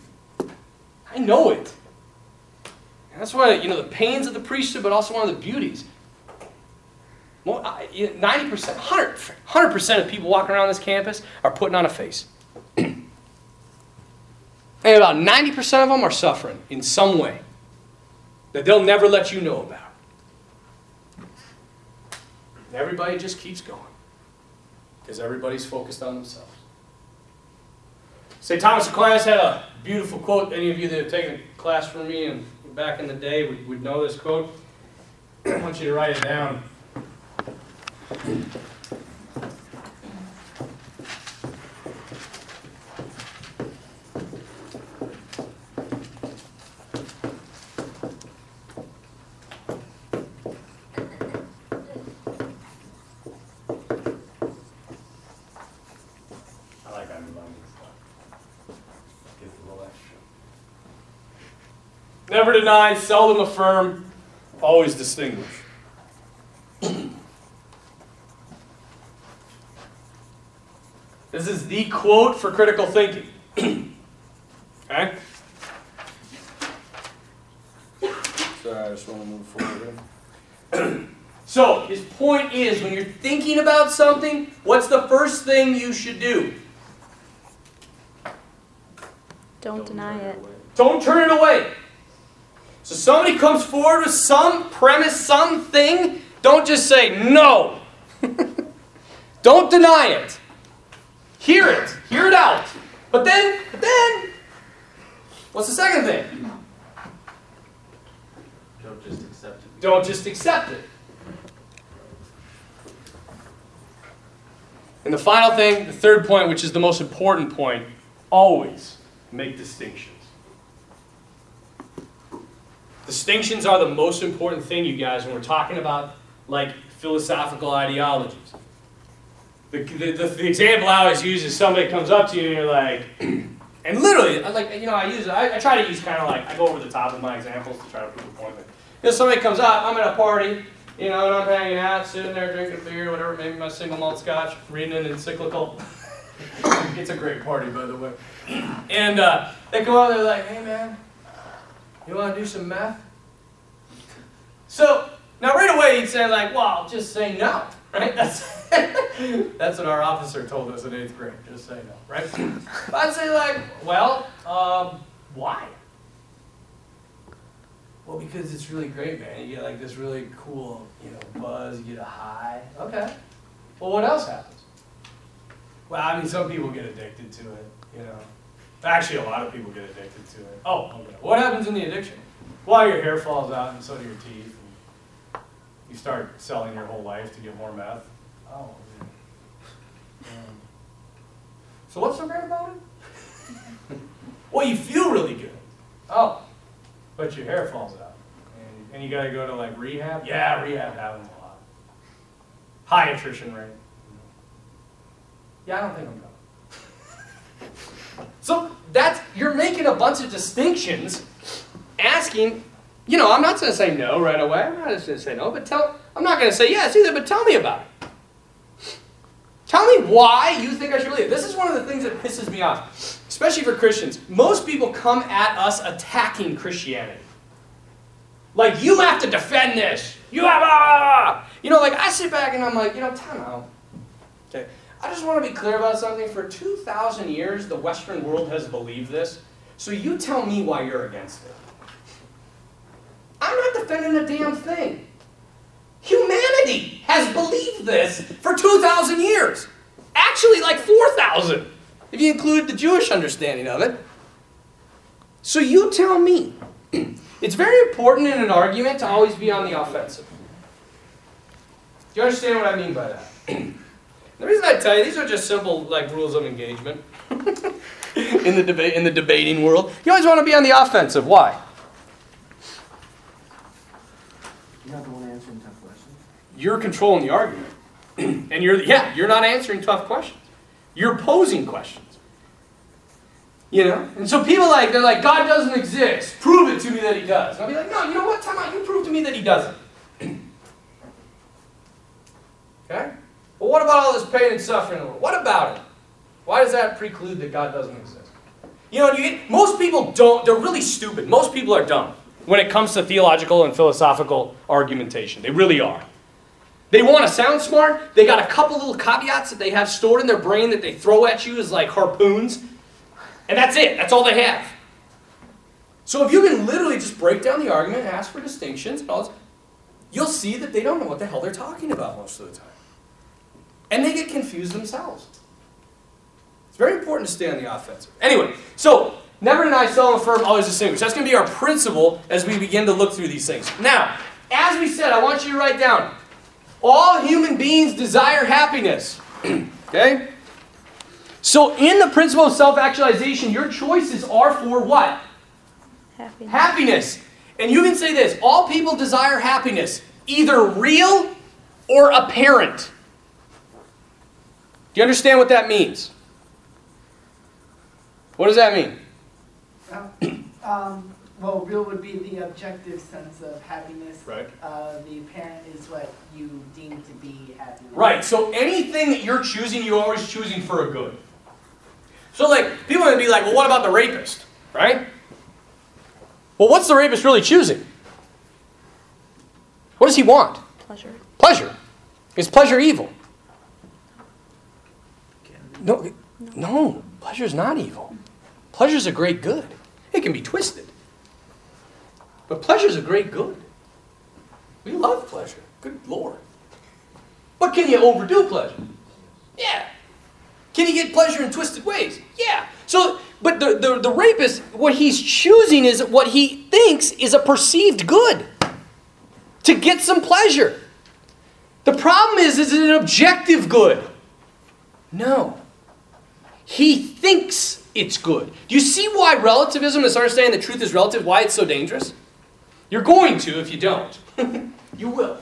A: I know it. That's one of you know the pains of the priesthood, but also one of the beauties. Ninety percent, hundred percent of people walking around this campus are putting on a face, and about ninety percent of them are suffering in some way that they'll never let you know about. And everybody just keeps going because everybody's focused on themselves. St. Thomas Aquinas had a beautiful quote. Any of you that have taken a class from me and back in the day would, would know this quote. I want you to write it down. I like underlining stuff. Gives it a little extra. Never deny, seldom affirm, always distinguish. This is the quote for critical thinking. okay? Sorry, I just want to move forward here. so, his point is when you're thinking about something, what's the first thing you should do?
C: Don't deny
B: turn
C: it.
B: away.
A: Don't turn it away. So somebody comes forward with some premise, something, don't just say no. don't deny it. Hear it. Hear it out. But then, but then, what's the second thing?
B: Don't just accept it.
A: Don't just accept it. And the final thing, the third point, which is the most important point, always make distinctions. Distinctions are the most important thing, you guys, when we're talking about like philosophical ideologies. The, the, the, the example I always use is somebody comes up to you and you're like, and literally, like you know, I use I, I try to use kind of like I go over the top of my examples to try to prove a point. But, you know, somebody comes up, I'm at a party, you know, and I'm hanging out, sitting there drinking beer, whatever, maybe my single malt scotch, reading an encyclical. it's a great party, by the way. And uh, they come out, they're like, hey man, you want to do some math? So now right away he'd say like, well, just say no, right? That's that's what our officer told us in eighth grade. Just say no, right? But I'd say like, well, um, why? Well, because it's really great, man. You get like this really cool, you know, buzz. You get a high. Okay. Well, what else happens? Well, I mean, some people get addicted to it. You know, actually, a lot of people get addicted to it. Oh, okay. What happens in the addiction? Well, your hair falls out, and so do your teeth. And you start selling your whole life to get more meth. Oh. Yeah. Um, so what's so great about it? well, you feel really good. Oh, but your hair falls out, and, and you got to go to like rehab. Yeah, rehab happens a lot. High attrition rate. Yeah, I don't think I'm going. so that's you're making a bunch of distinctions, asking. You know, I'm not going to say no right away. I'm not just going to say no, but tell. I'm not going to say yes either. But tell me about it. Tell me why you think I should believe. This is one of the things that pisses me off, especially for Christians. Most people come at us attacking Christianity. Like, you have to defend this. You have, ah! ah, ah, ah. You know, like, I sit back and I'm like, you know, time out. Okay. I just want to be clear about something. For 2,000 years, the Western world has believed this. So you tell me why you're against it. I'm not defending a damn thing. Humanity has believed this for 2,000 years. Actually, like 4,000, if you include the Jewish understanding of it. So you tell me. It's very important in an argument to always be on the offensive. Do you understand what I mean by that? the reason I tell you, these are just simple like rules of engagement in the debate in the debating world. You always want to be on the offensive. Why?
B: You're not the one answering tough questions.
A: you're controlling the argument. and you're yeah, you're not answering tough questions. You're posing questions. You know? And so people like they're like, God doesn't exist. Prove it to me that he does. And I'll be like, no, you know what? Time out, you prove to me that he doesn't. okay? Well, what about all this pain and suffering? What about it? Why does that preclude that God doesn't exist? You know, you get, most people don't, they're really stupid. Most people are dumb when it comes to theological and philosophical argumentation. They really are. They want to sound smart. They got a couple little caveats that they have stored in their brain that they throw at you as like harpoons. And that's it. That's all they have. So if you can literally just break down the argument, and ask for distinctions, you'll see that they don't know what the hell they're talking about most of the time. And they get confused themselves. It's very important to stay on the offensive. Anyway, so never deny, sell, and affirm, always distinguish. That's going to be our principle as we begin to look through these things. Now, as we said, I want you to write down all human beings desire happiness. okay? So, in the principle of self actualization, your choices are for what?
C: Happiness.
A: Happiness. And you can say this all people desire happiness, either real or apparent. Do you understand what that means? What does that mean?
D: Um, Well, real would be the objective sense of happiness.
A: Right.
D: Uh, the apparent is what you deem to be happiness.
A: Right. So anything that you're choosing, you're always choosing for a good. So like people are gonna be like, well, what about the rapist? Right? Well, what's the rapist really choosing? What does he want?
C: Pleasure.
A: Pleasure. Is pleasure evil? No, no. Pleasure is not evil. Pleasure is a great good. It can be twisted, but pleasure is a great good. We love pleasure. Good lord. But can you overdo pleasure? Yeah. Can you get pleasure in twisted ways? Yeah. So, but the, the, the rapist, what he's choosing is what he thinks is a perceived good to get some pleasure. The problem is, is it an objective good? No. He thinks it's good. Do you see why relativism, this understanding that truth is relative, why it's so dangerous? You're going to if you don't. you will,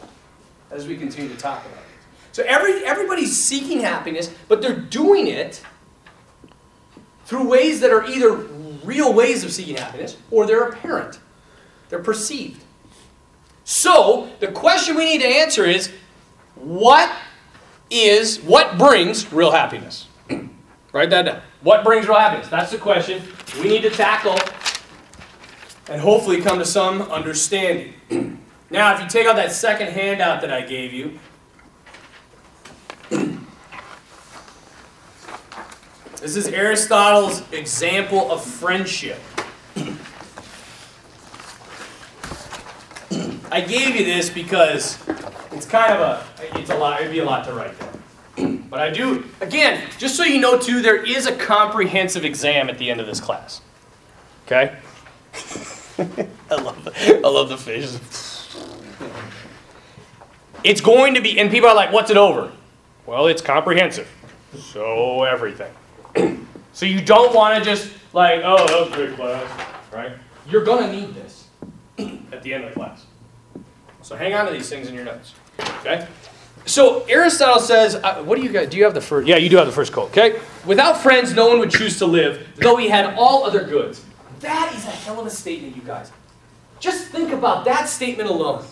A: as we continue to talk about it. So every, everybody's seeking happiness, but they're doing it through ways that are either real ways of seeking happiness or they're apparent. They're perceived. So the question we need to answer is what is what brings real happiness? Write that down. What brings real happiness? That's the question we need to tackle and hopefully come to some understanding. now, if you take out that second handout that I gave you, this is Aristotle's example of friendship. I gave you this because it's kind of a it's a lot it'd be a lot to write down. But I do again, just so you know too, there is a comprehensive exam at the end of this class. Okay? I love the, I love the faces. It's going to be and people are like, what's it over? Well, it's comprehensive. So everything. so you don't want to just like, oh, that was a great class, right? You're gonna need this at the end of the class. So hang on to these things in your notes. Okay? So Aristotle says, uh, what do you got? Do you have the first? Yeah, you do have the first quote. Okay? Without friends, no one would choose to live, though he had all other goods. That is a hell of a statement, you guys. Just think about that statement alone.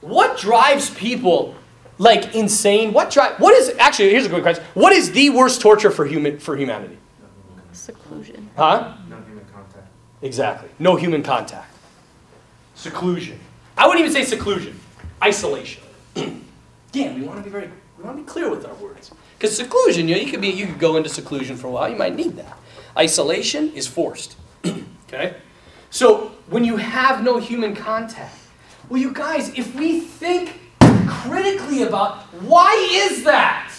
A: What drives people like insane? What drive? What is actually? Here's a good question. What is the worst torture for human for humanity?
C: Seclusion.
A: Huh?
B: No human contact.
A: Exactly. No human contact. Seclusion. I wouldn't even say seclusion. Isolation. Again, we want to be very we want to be clear with our words. Because seclusion, you know, you could be you could go into seclusion for a while. You might need that. Isolation is forced. okay? So when you have no human contact, well, you guys, if we think critically about why is that?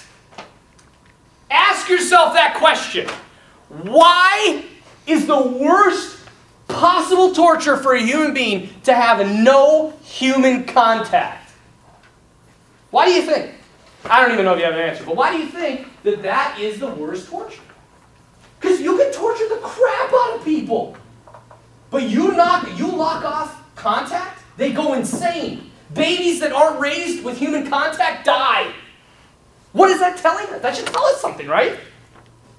A: Ask yourself that question. Why is the worst possible torture for a human being to have no human contact? Why do you think? I don't even know if you have an answer, but why do you think that that is the worst torture? Because you can torture the crap out of people, but you knock, you lock off contact, they go insane. Babies that aren't raised with human contact die. What is that telling us? That should tell us something, right?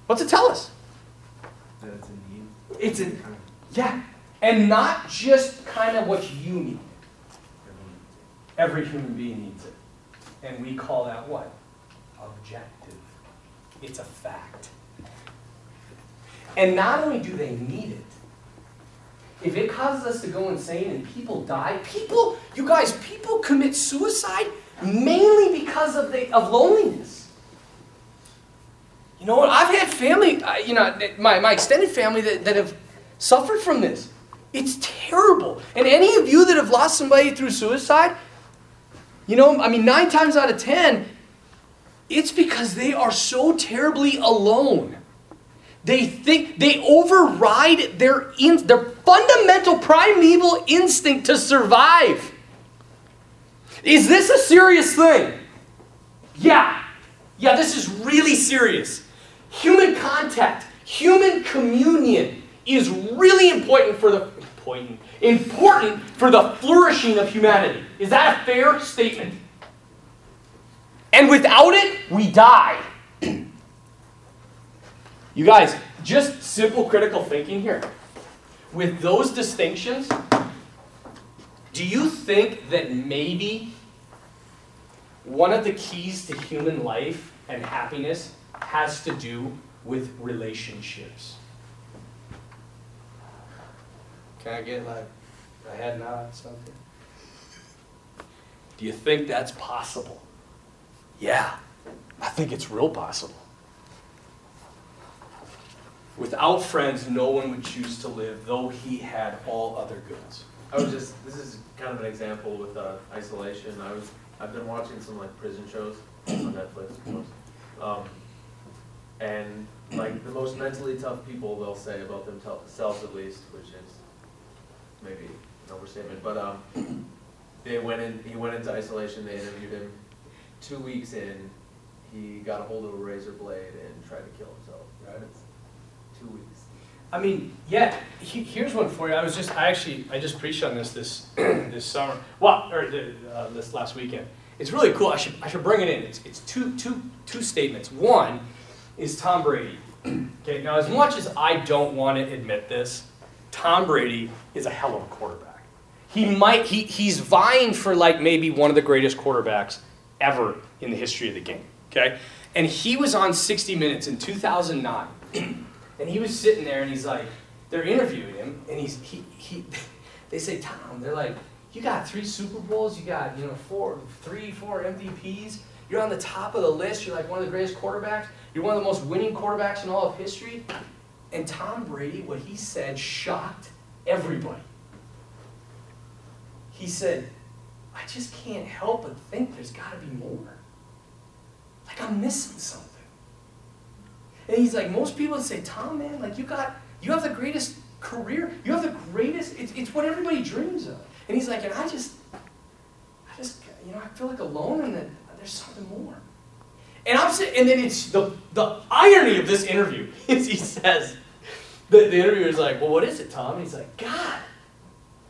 A: What's it tell us?
B: That it's a need.
A: It's a yeah, and not just kind of what you need. Every human being needs it. And we call that what? Objective. It's a fact. And not only do they need it, if it causes us to go insane and people die, people, you guys, people commit suicide mainly because of, the, of loneliness. You know what? I've had family, uh, you know, my, my extended family that, that have suffered from this. It's terrible. And any of you that have lost somebody through suicide, you know, I mean, nine times out of ten, it's because they are so terribly alone. They think they override their in, their fundamental primeval instinct to survive. Is this a serious thing? Yeah. Yeah, this is really serious. Human contact, human communion is really important for the important, important for the flourishing of humanity. Is that a fair statement? And without it, we die. you guys, just simple critical thinking here. with those distinctions, do you think that maybe one of the keys to human life and happiness has to do with relationships? Can I get like a head nod, something? Do you think that's possible? Yeah, I think it's real possible. Without friends, no one would choose to live, though he had all other goods.
B: I was just, this is kind of an example with uh, isolation. I was, I've been watching some like prison shows on Netflix, of course. Um, and like the most mentally tough people, they'll say about themselves at least, which is maybe an overstatement, but um, they went in, he went into isolation, they interviewed him. Two weeks in, he got a hold of a razor blade and tried to kill himself. Right? It's two weeks.
A: I mean, yeah. He, here's one for you. I was just, I actually, I just preached on this this this summer. Well, or uh, this last weekend. It's really cool. I should I should bring it in. It's it's two two two statements. One is Tom Brady. okay. Now, as much as I don't want to admit this, Tom Brady is a hell of a quarterback. He might he he's vying for like maybe one of the greatest quarterbacks ever in the history of the game. Okay. And he was on 60 Minutes in 2009. And he was sitting there and he's like, they're interviewing him and he's, he, he, they say, Tom, they're like, you got three Super Bowls, you got, you know, four, three, four MVPs, you're on the top of the list, you're like one of the greatest quarterbacks, you're one of the most winning quarterbacks in all of history. And Tom Brady, what he said shocked everybody. He said, I just can't help but think there's got to be more. Like I'm missing something. And he's like, most people would say, Tom, man, like you got, you have the greatest career. You have the greatest, it's, it's what everybody dreams of. And he's like, and I just, I just, you know, I feel like alone and that there's something more. And I'm sitting, and then it's the, the irony of this interview is he says, the, the interviewer's like, well, what is it, Tom? And he's like, God,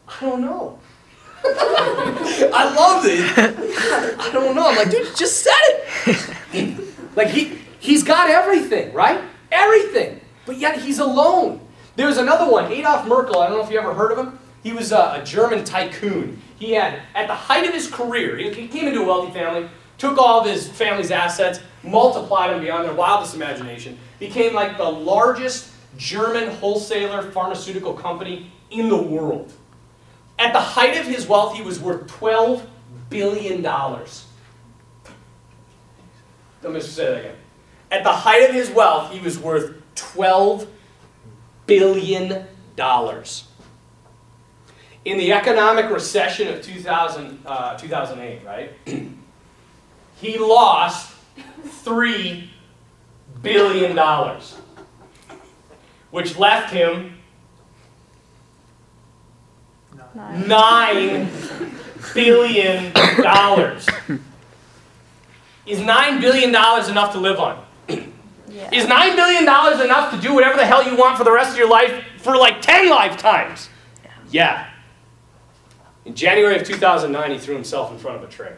A: I don't know. I love this. God, I don't know. I'm like, dude, just said it. like he, He's got everything, right? Everything. But yet he's alone. There's another one, Adolf Merckle. I don't know if you ever heard of him. He was a, a German tycoon. He had, at the height of his career, he, he came into a wealthy family, took all of his family's assets, multiplied them beyond their wildest imagination, became like the largest German wholesaler pharmaceutical company in the world. At the height of his wealth, he was worth $12 billion. Let me say that again. At the height of his wealth, he was worth $12 billion. In the economic recession of 2000, uh, 2008, right? he lost $3 billion, which left him
C: Nine.
A: $9 billion. Is $9 billion enough to live on?
C: Yeah.
A: Is $9 billion enough to do whatever the hell you want for the rest of your life for like 10 lifetimes? Yeah. In January of 2009, he threw himself in front of a train.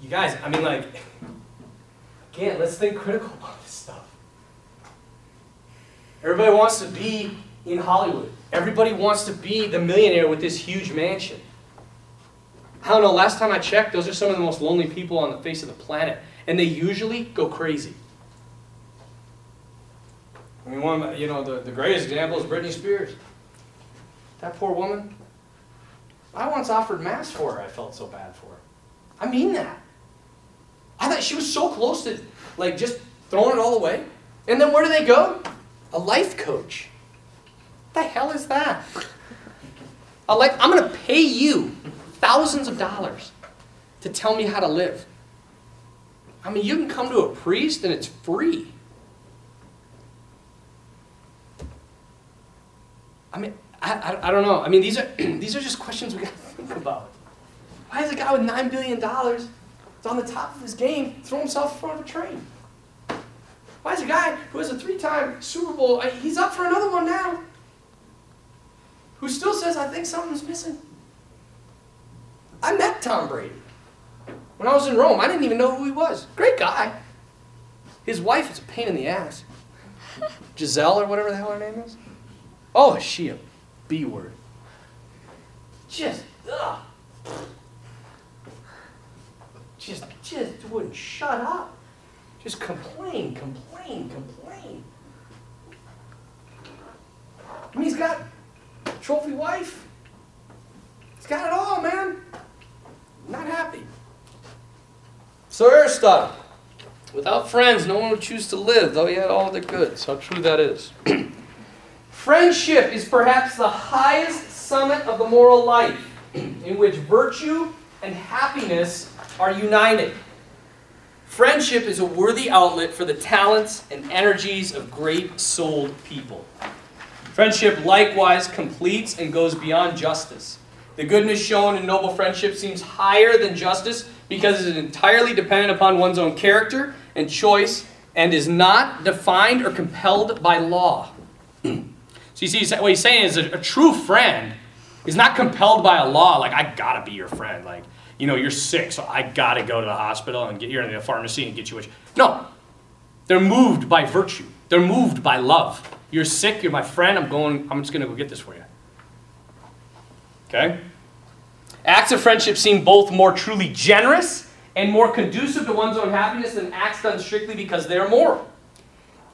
A: You guys, I mean, like, again, let's think critical about this stuff. Everybody wants to be in Hollywood. Everybody wants to be the millionaire with this huge mansion. I don't know, last time I checked, those are some of the most lonely people on the face of the planet. And they usually go crazy. I mean, one, of- you know, the, the greatest example is Britney Spears. That poor woman. I once offered mass for her, I felt so bad for her. I mean that. I thought she was so close to, like, just throwing it all away. And then where do they go? A life coach. What the hell is that? A life, I'm going to pay you thousands of dollars to tell me how to live. I mean, you can come to a priest and it's free. I mean, I, I, I don't know. I mean, these are these are just questions we got to think about. Why is a guy with nine billion dollars, is on the top of his game, throw himself in front of a train? Why is a guy who has a three-time Super Bowl, he's up for another one now, who still says, "I think something's missing." I met Tom Brady when I was in Rome. I didn't even know who he was. Great guy. His wife is a pain in the ass. Gisele or whatever the hell her name is. Oh, is she a B word? Just, ugh. Just, just wouldn't shut up. Just complain, complain, complain. I mean, he's got trophy wife. He's got it all, man. Not happy. So Aristotle, without friends, no one would choose to live, though he had all the goods. How true that is. Friendship is perhaps the highest summit of the moral life, in which virtue and happiness are united. Friendship is a worthy outlet for the talents and energies of great souled people. Friendship likewise completes and goes beyond justice. The goodness shown in noble friendship seems higher than justice because it is entirely dependent upon one's own character and choice and is not defined or compelled by law. so you see, what he's saying is a, a true friend is not compelled by a law, like, I gotta be your friend. Like, you know, you're sick, so I gotta go to the hospital and get you in the pharmacy and get you what you. No. They're moved by virtue, they're moved by love. You're sick, you're my friend, I'm going, I'm just gonna go get this for you. Okay? Acts of friendship seem both more truly generous and more conducive to one's own happiness than acts done strictly because they're moral.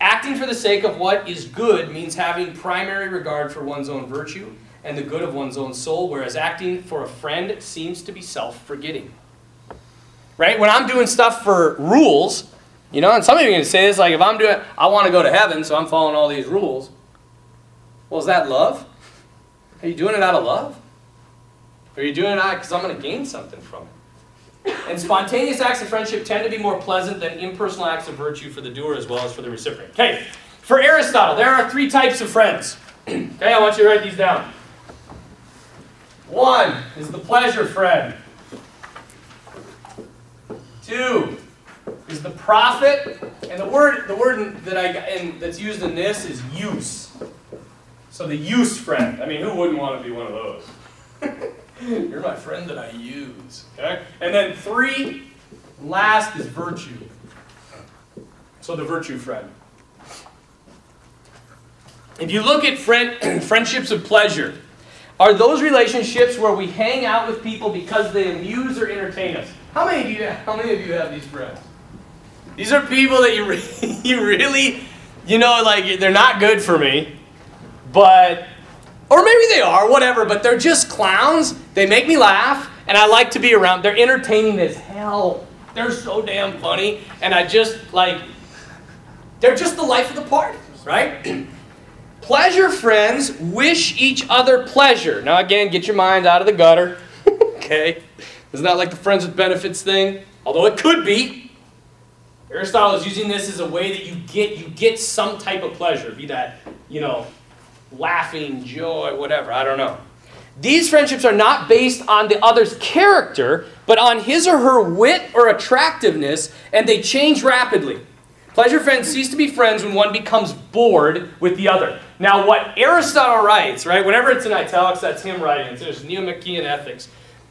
A: Acting for the sake of what is good means having primary regard for one's own virtue and the good of one's own soul, whereas acting for a friend seems to be self forgetting. Right? When I'm doing stuff for rules, you know, and some of you are going to say this like, if I'm doing, I want to go to heaven, so I'm following all these rules. Well, is that love? Are you doing it out of love? Are you doing it out because I'm going to gain something from it? And spontaneous acts of friendship tend to be more pleasant than impersonal acts of virtue for the doer as well as for the recipient. Okay, for Aristotle, there are three types of friends. okay, I want you to write these down. One is the pleasure friend. Two is the profit, and the word the word that I and that's used in this is use. So the use friend. I mean, who wouldn't want to be one of those? You're my friend that I use. Okay? And then three, last is virtue. So the virtue friend. If you look at friend, friendships of pleasure, are those relationships where we hang out with people because they amuse or entertain us? How many of you, how many of you have these friends? These are people that you, re- you really, you know, like they're not good for me, but or maybe they are, whatever, but they're just clowns. They make me laugh, and I like to be around. They're entertaining as hell. They're so damn funny, and I just like, they're just the life of the party, right? pleasure friends wish each other pleasure. Now, again, get your mind out of the gutter, okay? It's not like the friends with benefits thing, although it could be. Aristotle is using this as a way that you get you get some type of pleasure, be that, you know, laughing, joy, whatever, I don't know. These friendships are not based on the other's character, but on his or her wit or attractiveness, and they change rapidly. Pleasure friends cease to be friends when one becomes bored with the other. Now, what Aristotle writes, right, whenever it's in italics, that's him writing. It's there's Nicomachean Ethics.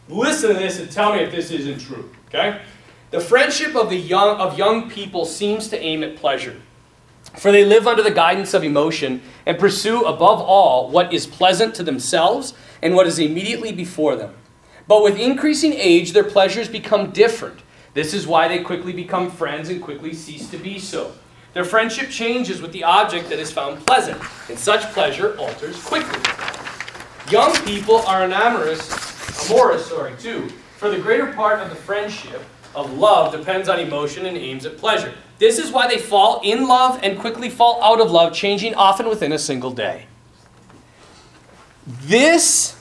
A: Listen to this and tell me if this isn't true, okay? The friendship of, the young, of young people seems to aim at pleasure. For they live under the guidance of emotion and pursue above all what is pleasant to themselves and what is immediately before them. But with increasing age, their pleasures become different. This is why they quickly become friends and quickly cease to be so. Their friendship changes with the object that is found pleasant, and such pleasure alters quickly. Young people are amorous, amorous, sorry, too, for the greater part of the friendship of love depends on emotion and aims at pleasure. This is why they fall in love and quickly fall out of love, changing often within a single day. This,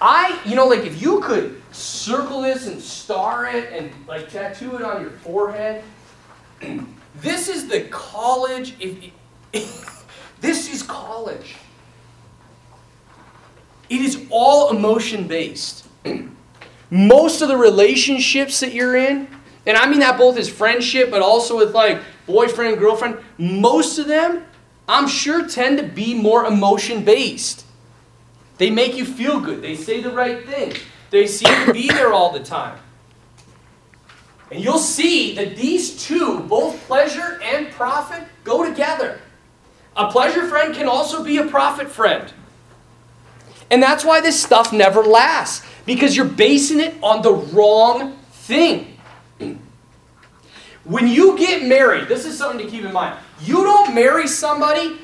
A: I, you know, like if you could circle this and star it and like tattoo it on your forehead, this is the college. If, this is college, it is all emotion based. Most of the relationships that you're in, and I mean that both as friendship, but also with like boyfriend, girlfriend, most of them, I'm sure, tend to be more emotion based. They make you feel good, they say the right thing, they seem to be there all the time. And you'll see that these two, both pleasure and profit, go together. A pleasure friend can also be a profit friend. And that's why this stuff never lasts, because you're basing it on the wrong thing. When you get married, this is something to keep in mind. You don't marry somebody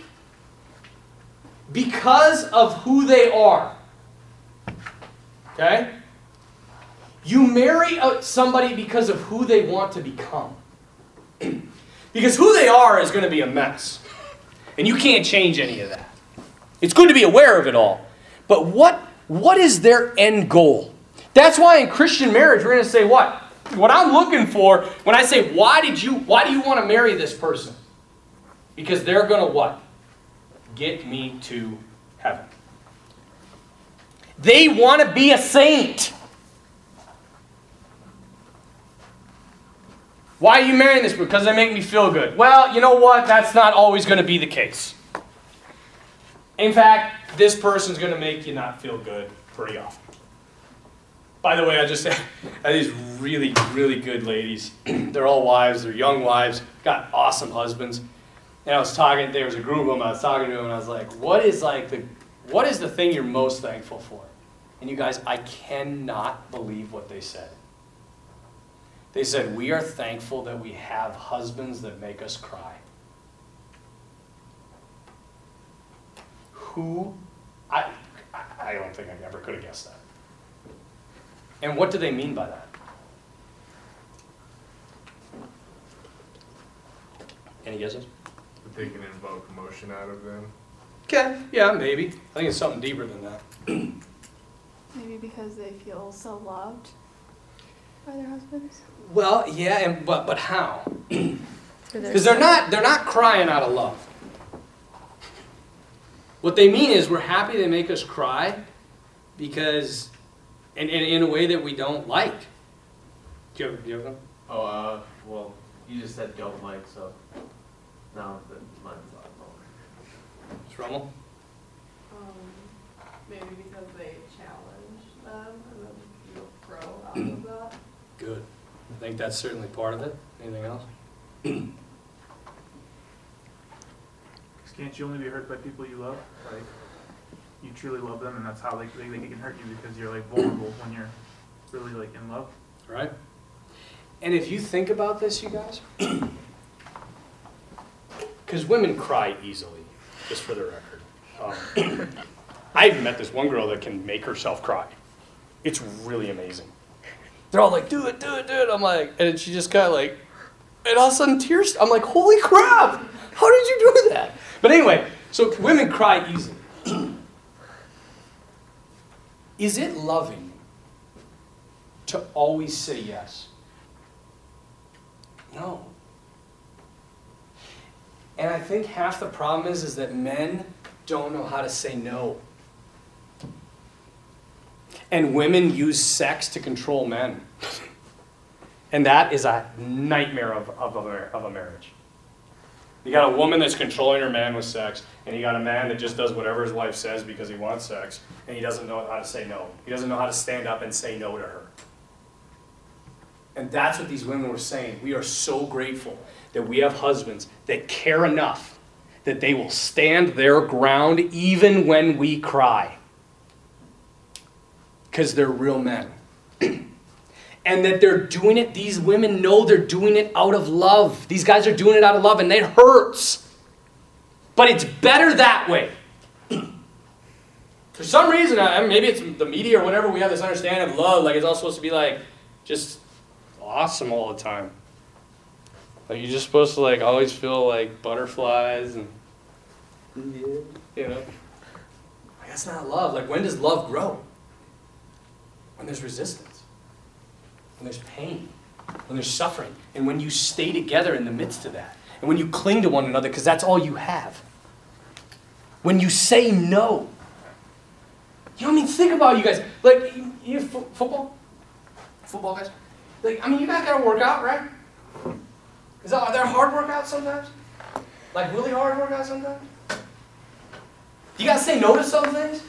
A: because of who they are. Okay? You marry somebody because of who they want to become. because who they are is going to be a mess. And you can't change any of that. It's good to be aware of it all. But what, what is their end goal? That's why in Christian marriage, we're going to say what? What I'm looking for when I say, why did you, why do you want to marry this person? Because they're going to what? Get me to heaven. They want to be a saint. Why are you marrying this? Because they make me feel good. Well, you know what? That's not always going to be the case. In fact, this person's going to make you not feel good pretty often. By the way, I just had these really, really good ladies. they're all wives, they're young wives, got awesome husbands. And I was talking, there was a group of them, I was talking to them, and I was like, what is like the, what is the thing you're most thankful for? And you guys, I cannot believe what they said. They said, We are thankful that we have husbands that make us cry. Who? I, I don't think I ever could have guessed that. And what do they mean by that? Any guesses?
E: That they can invoke emotion out of them.
A: Okay, yeah, maybe. I think it's something deeper than that.
C: Maybe because they feel so loved by their husbands.
A: Well, yeah, and but but how? Because they're not they're not crying out of love. What they mean is we're happy they make us cry because in, in, in a way that we don't like. Do you have, do you have one?
B: Oh, uh, well, you just said don't like, so now that mine's a lot lower.
A: Ms. Rummel?
F: Um, maybe because they challenge them and then you grow out of
A: Good. I think that's certainly part of it. Anything else?
G: can't you only be hurt by people you love? Like, you truly love them, and that's how like they, they can hurt you because you're like vulnerable when you're really like in love.
A: Right? And if you think about this, you guys, because women cry easily, just for the record. Um, I've met this one girl that can make herself cry. It's really amazing. They're all like, do it, do it, do it. I'm like, and she just of like, and all of a sudden tears. I'm like, holy crap! How did you do that? But anyway, so women cry easily. Is it loving to always say yes? No. And I think half the problem is is that men don't know how to say no. And women use sex to control men. And that is a nightmare of, of, a, of a marriage. You got a woman that's controlling her man with sex, and you got a man that just does whatever his wife says because he wants sex, and he doesn't know how to say no. He doesn't know how to stand up and say no to her. And that's what these women were saying. We are so grateful that we have husbands that care enough that they will stand their ground even when we cry. Because they're real men. and that they're doing it, these women know they're doing it out of love. These guys are doing it out of love, and it hurts. But it's better that way. For some reason, I, maybe it's the media or whatever, we have this understanding of love, like it's all supposed to be like just awesome all the time. Like you're just supposed to like always feel like butterflies and Yeah. you know. Like, that's not love. Like when does love grow? When there's resistance. When there's pain. When there's suffering. And when you stay together in the midst of that. And when you cling to one another because that's all you have. When you say no. You know what I mean? Think about you guys. Like you, you fo- football? Football guys? Like, I mean, you guys gotta work out, right? Is that, are there hard workouts sometimes? Like really hard workouts sometimes? You gotta say no to some things?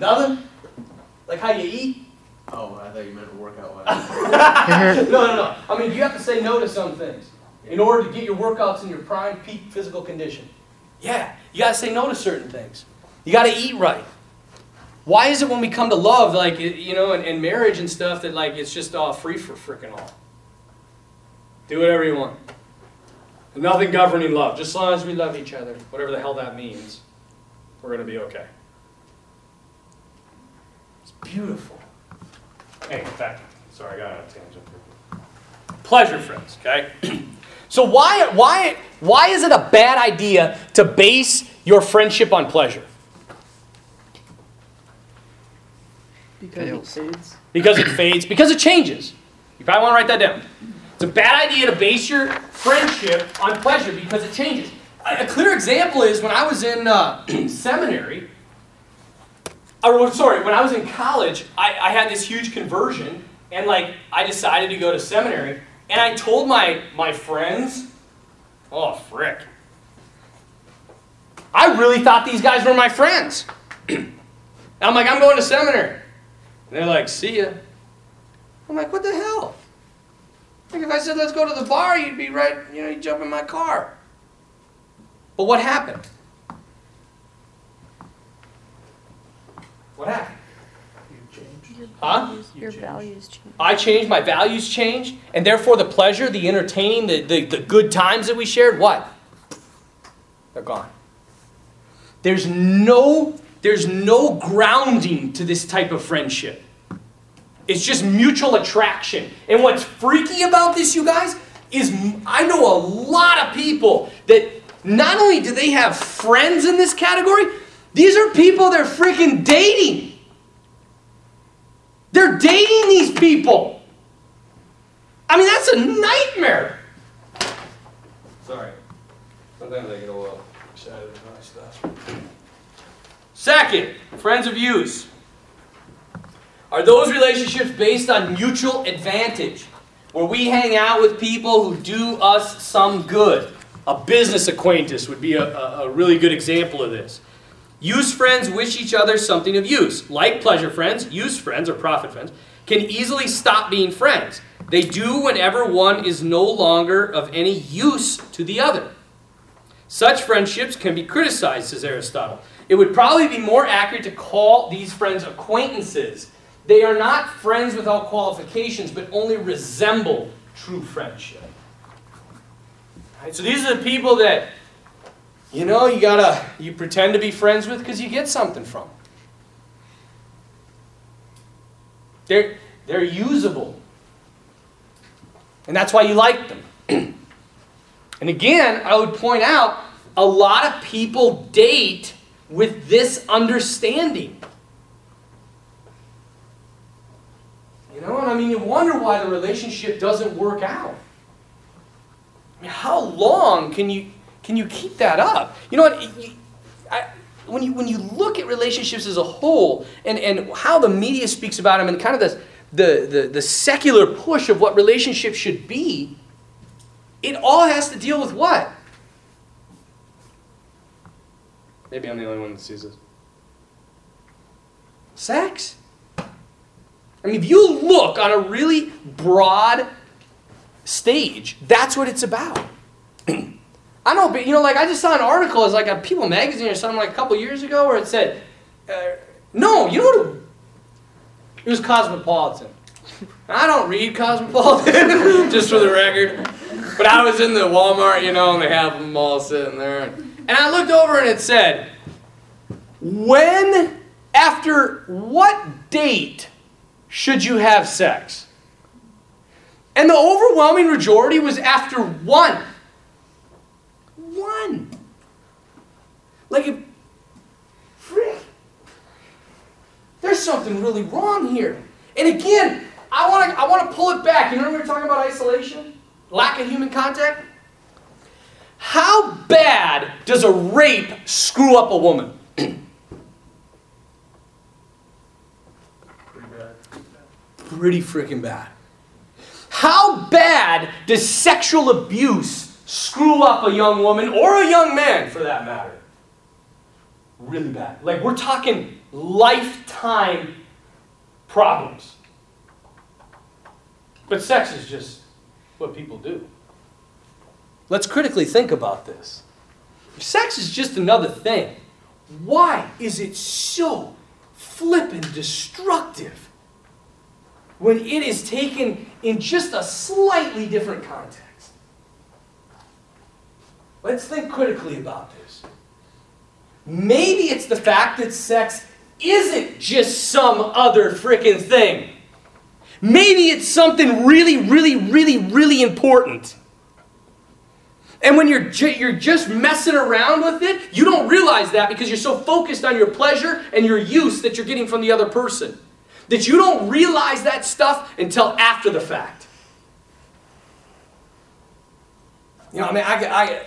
A: Nothing? Like how you eat?
B: Oh, I thought you meant workout wise.
A: no, no, no. I mean, you have to say no to some things in order to get your workouts in your prime peak physical condition. Yeah, you got to say no to certain things. You got to eat right. Why is it when we come to love, like, you know, and, and marriage and stuff, that, like, it's just all free for frickin' all? Do whatever you want. Nothing governing love. Just as long as we love each other, whatever the hell that means, we're going to be okay. It's beautiful. Hey, in fact, sorry, I got on a tangent. Pleasure friends, okay? so why why why is it a bad idea to base your friendship on pleasure?
H: Because it fades.
A: Because it fades, because it changes. You probably want to write that down. It's a bad idea to base your friendship on pleasure because it changes. A a clear example is when I was in uh, seminary, or sorry, when I was in college, I, I had this huge conversion, and like I decided to go to seminary, and I told my my friends, oh frick, I really thought these guys were my friends. I'm like, I'm going to seminary. And they're like, see ya. I'm like, what the hell? Like if I said let's go to the bar, you'd be right, you know, you'd jump in my car. But what happened? What happened?
H: Your
A: Huh?
H: values, your values change.
A: I changed, my values changed, and therefore the pleasure, the entertaining, the, the, the good times that we shared, what? They're gone. There's no, there's no grounding to this type of friendship. It's just mutual attraction. And what's freaky about this, you guys, is I know a lot of people that not only do they have friends in this category, these are people they're freaking dating. They're dating these people. I mean, that's a nightmare. Sorry. Sometimes I get a little excited about stuff. Second, friends of use. Are those relationships based on mutual advantage? Where we hang out with people who do us some good? A business acquaintance would be a, a, a really good example of this. Use friends wish each other something of use. Like pleasure friends, use friends or profit friends can easily stop being friends. They do whenever one is no longer of any use to the other. Such friendships can be criticized, says Aristotle. It would probably be more accurate to call these friends acquaintances. They are not friends without qualifications, but only resemble true friendship. Right, so these are the people that, you know, you gotta, you pretend to be friends with because you get something from. 'em. They're, they're usable. And that's why you like them. and again, I would point out a lot of people date with this understanding. You know, and I mean, you wonder why the relationship doesn't work out. I mean, how long can you can you keep that up? You know what? You, I, when you when you look at relationships as a whole, and and how the media speaks about them, and kind of the the the, the secular push of what relationships should be, it all has to deal with what? Maybe I'm the only one that sees this. Sex. I mean, if you look on a really broad stage, that's what it's about. I know, but you know, like I just saw an article, it's like a People magazine or something like a couple years ago, where it said, uh, no, you know? It was Cosmopolitan. I don't read Cosmopolitan, just for the record. But I was in the Walmart, you know, and they have them all sitting there. And I looked over and it said, when, after what date should you have sex? And the overwhelming majority was after. One. Like, if, frick, there's something really wrong here. And again, I want to I want to pull it back. You remember we were talking about isolation, lack of human contact. How bad does a rape screw up a woman?
B: Pretty
A: freaking bad. How bad does sexual abuse screw up a young woman or a young man for that matter? Really bad. Like we're talking lifetime problems. But sex is just what people do. Let's critically think about this. Sex is just another thing, why is it so flippin' destructive when it is taken in just a slightly different context? Let's think critically about this. Maybe it's the fact that sex isn't just some other frickin' thing. Maybe it's something really, really, really, really important. And when you're, ju- you're just messing around with it, you don't realize that because you're so focused on your pleasure and your use that you're getting from the other person. That you don't realize that stuff until after the fact. You know, I mean, I, I,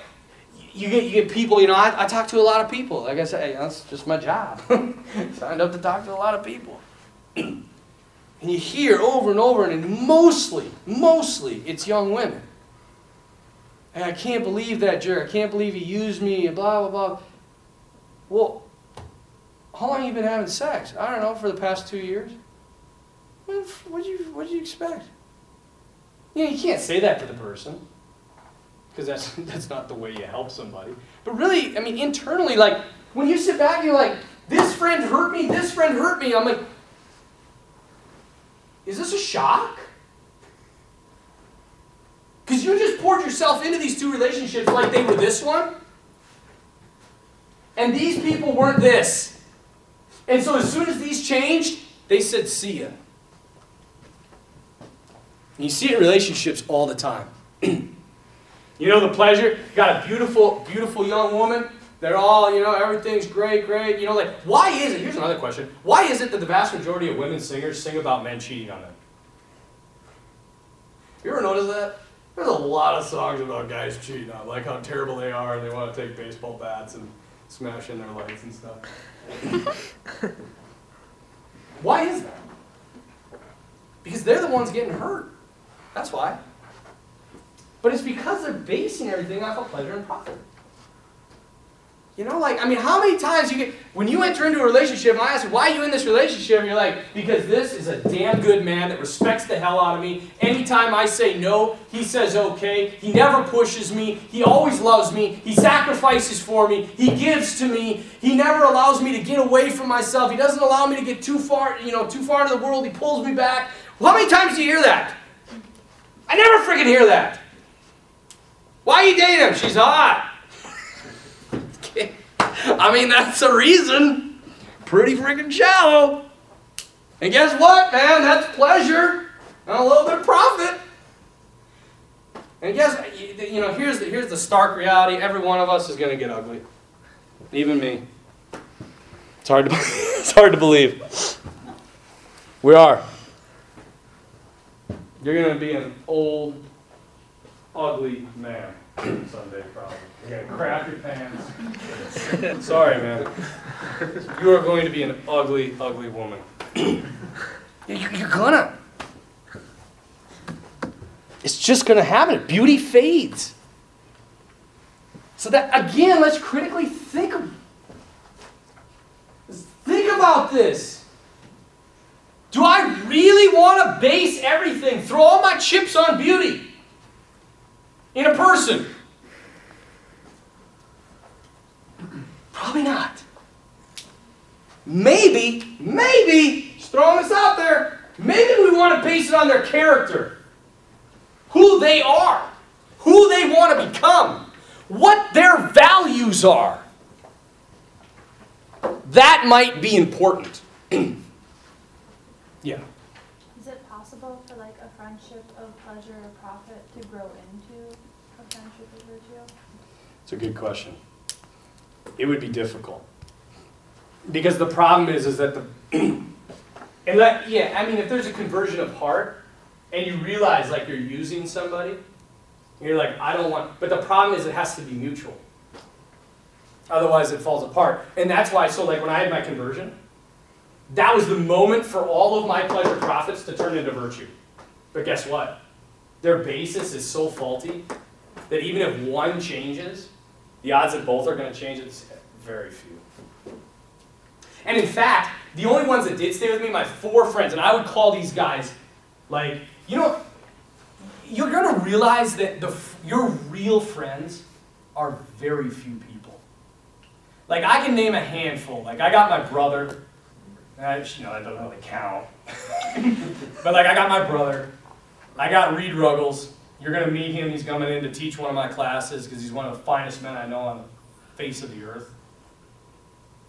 A: you get, you get people, you know, I, I talk to a lot of people. Like I say, that's just my job. Signed up to talk to a lot of people. and you hear over and over, and mostly, mostly, it's young women. And I can't believe that jerk. I can't believe he used me, blah, blah, blah. Well, how long you been having sex? I don't know, for the past two years. What what you what did you expect? You know, you can't say that to the person. Because that's that's not the way you help somebody. But really, I mean, internally, like when you sit back and you're like, this friend hurt me, this friend hurt me, I'm like, is this a shock? Because you just poured yourself into these two relationships like they were this one. And these people weren't this. And so as soon as these changed, they said, see ya. And you see it in relationships all the time. you know the pleasure? You got a beautiful, beautiful young woman. They're all, you know, everything's great, great. You know, like, why is it? Here's another question. Why is it that the vast majority of women singers sing about men cheating on them? You ever notice that? There's a lot of songs about guys cheating on, like how terrible they are, and they want to take baseball bats and smash in their legs and stuff. why is that? Because they're the ones getting hurt. That's why. But it's because they're basing everything off of pleasure and profit. You know, like, I mean, how many times you get, when you enter into a relationship and I ask you, why are you in this relationship? And you're like, because this is a damn good man that respects the hell out of me. Anytime I say no, he says okay. He never pushes me. He always loves me. He sacrifices for me. He gives to me. He never allows me to get away from myself. He doesn't allow me to get too far, you know, too far into the world. He pulls me back. Well, how many times do you hear that? I never freaking hear that. Why you dating him? She's hot. I mean, that's the reason. Pretty freaking shallow. And guess what, man? That's pleasure and a little bit of profit. And guess, you know, here's the, here's the stark reality. Every one of us is going to get ugly. Even me. It's hard to, it's hard to believe. We are. You're going to be an old, ugly man someday, probably. You're going to crap your pants. Sorry, man. You are going to be an ugly, ugly woman. You- You're gonna. It's just gonna happen. Beauty fades. So that again, let's critically think. Think about this. Do I really want to base everything, throw all my chips on beauty in a person? Probably not. Maybe, maybe, just throwing this out there, maybe we want to base it on their character, who they are, who they want to become, what their values are. That might be important. yeah.
C: Is it possible for like a friendship of pleasure or profit to grow into
A: It's a good question. It would be difficult. Because the problem is, is that the, and that, yeah, I mean, if there's a conversion of heart, and you realize like you're using somebody, you're like, I don't want, but the problem is it has to be mutual. Otherwise, it falls apart. And that's why, so like when I had my conversion, that was the moment for all of my pleasure profits to turn into virtue. But guess what? Their basis is so faulty that even if one changes, the odds that both are going to change is very few. And in fact, the only ones that did stay with me, my four friends, and I would call these guys, like, you know, you're gonna realize that the your real friends are very few people. Like I can name a handful. Like I got my brother. Uh, you know that doesn't really count. but like I got my brother. I got Reed Ruggles. You're gonna meet him. He's coming in to teach one of my classes because he's one of the finest men I know on the face of the earth.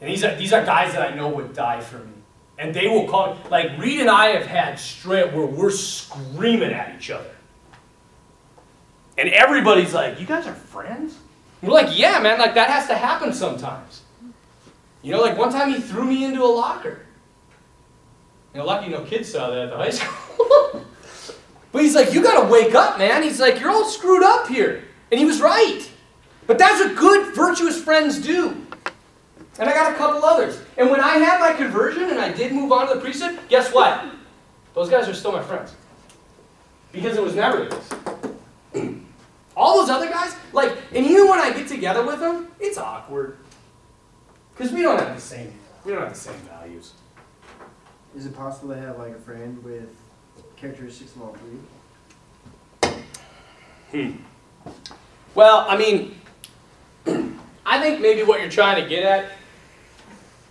A: And these are these are guys that I know would die for me. And they will call me like Reed and I have had straight where we're screaming at each other. And everybody's like, You guys are friends? We're like, yeah, man, like that has to happen sometimes. You know, like one time he threw me into a locker. You know, lucky no kids saw that at the high school. but he's like, you gotta wake up, man. He's like, you're all screwed up here. And he was right. But that's what good, virtuous friends do. And I got a couple others. And when I had my conversion and I did move on to the priesthood, guess what? Those guys are still my friends. Because it was never this. All those other guys, like, and even when I get together with them, it's awkward. Because we don't have the same, we don't have the same values.
I: Is it possible to have like a friend with characteristics of all three? Hmm.
A: Well, I mean, I think maybe what you're trying to get at,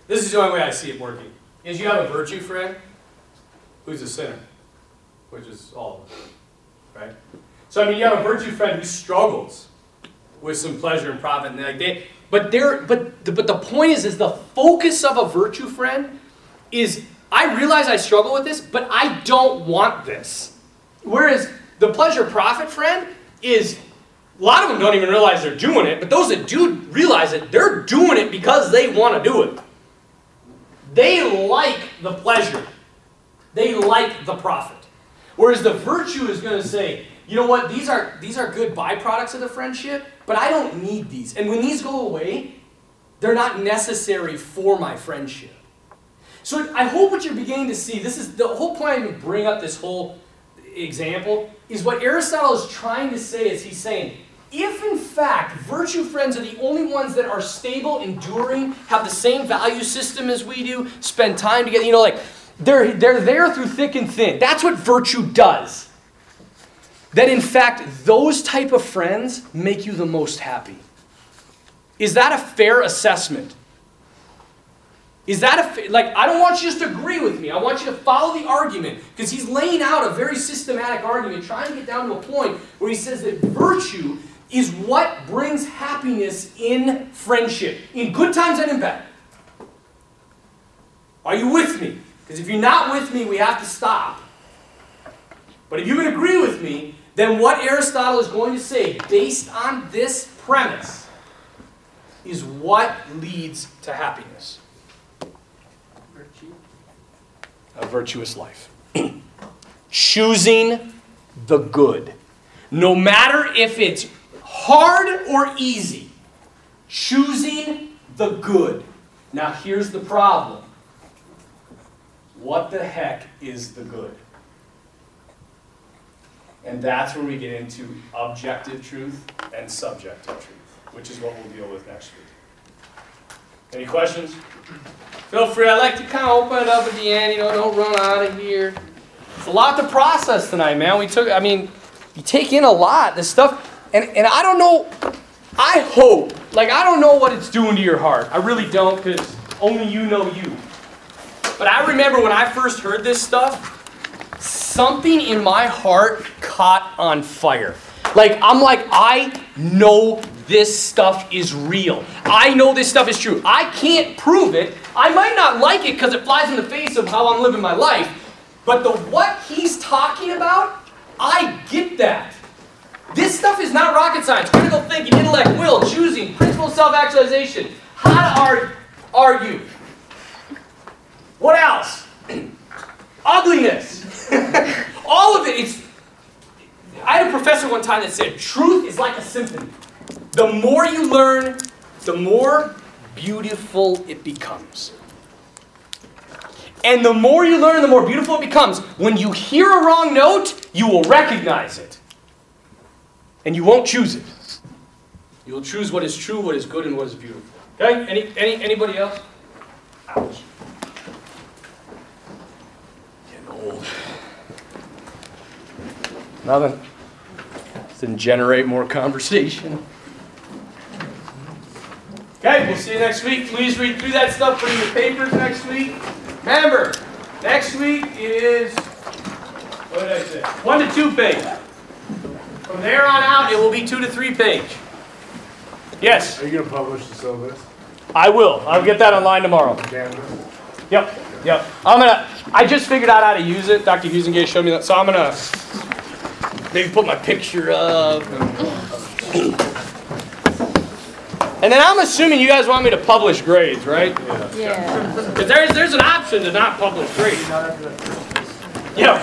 A: this is the only way I see it working, is you have a virtue friend who's a sinner, which is all of us, right? So I mean, you have a virtue friend who struggles with some pleasure and profit, and like they, but they're, but the, but the point is, is the focus of a virtue friend is I realize I struggle with this, but I don't want this. Whereas the pleasure profit friend is a lot of them don't even realize they're doing it, but those that do realize it, they're doing it because they want to do it. They like the pleasure. They like the profit. Whereas the virtue is going to say, you know what, these are these are good byproducts of the friendship, but I don't need these. And when these go away, they're not necessary for my friendship. So I hope what you're beginning to see, this is the whole point even bring up this whole example, is what Aristotle is trying to say is he's saying, if in fact virtue friends are the only ones that are stable, enduring, have the same value system as we do, spend time together, you know, like they're, they're there through thick and thin. That's what virtue does. That in fact, those type of friends make you the most happy. Is that a fair assessment? Is that a like I don't want you just to agree with me. I want you to follow the argument because he's laying out a very systematic argument trying to get down to a point where he says that virtue is what brings happiness in friendship, in good times and in bad. Are you with me? Because if you're not with me, we have to stop. But if you can agree with me, then what Aristotle is going to say, based on this premise, is what leads to happiness
I: Virtue.
A: A virtuous life. Choosing the good. No matter if it's hard or easy, choosing the good. Now, here's the problem what the heck is the good? And that's where we get into objective truth and subjective truth, which is what we'll deal with next week. Any questions? Feel free. I like to kind of open it up at the end. You know, don't run out of here. It's a lot to process tonight, man. We took. I mean, you take in a lot. This stuff, and and I don't know. I hope. Like I don't know what it's doing to your heart. I really don't, because only you know you. But I remember when I first heard this stuff, something in my heart caught on fire. Like, I'm like, I know this stuff is real. I know this stuff is true. I can't prove it. I might not like it because it flies in the face of how I'm living my life. But the what he's talking about, I get that. This stuff is not rocket science. Critical thinking, intellect, will, choosing, principle of self-actualization, how to ar- argue. What else? Ugliness. All of it. It's. I had a professor one time that said, "Truth is like a symphony. The more you learn, the more beautiful it becomes." And the more you learn, the more beautiful it becomes. When you hear a wrong note, you will recognize it. And you won't choose it. You will choose what is true, what is good, and what is beautiful. Okay? Any, any, anybody else? Ouch. Getting old. Nothing. Then generate more conversation. Okay, we'll see you next week. Please read through that stuff, in your papers next week. Remember, next week is, what did I say? One to two page. From there on out, it will be two to three page. Yes,
E: Are you gonna publish the syllabus,
A: I will. I'll get that online tomorrow.
E: Canvas?
A: Yep, yep. I'm gonna, I just figured out how to use it. Dr. Husengate showed me that, so I'm gonna maybe put my picture up. And then I'm assuming you guys want me to publish grades, right?
H: Yeah.
A: Because there's, there's an option to not publish grades. Yeah.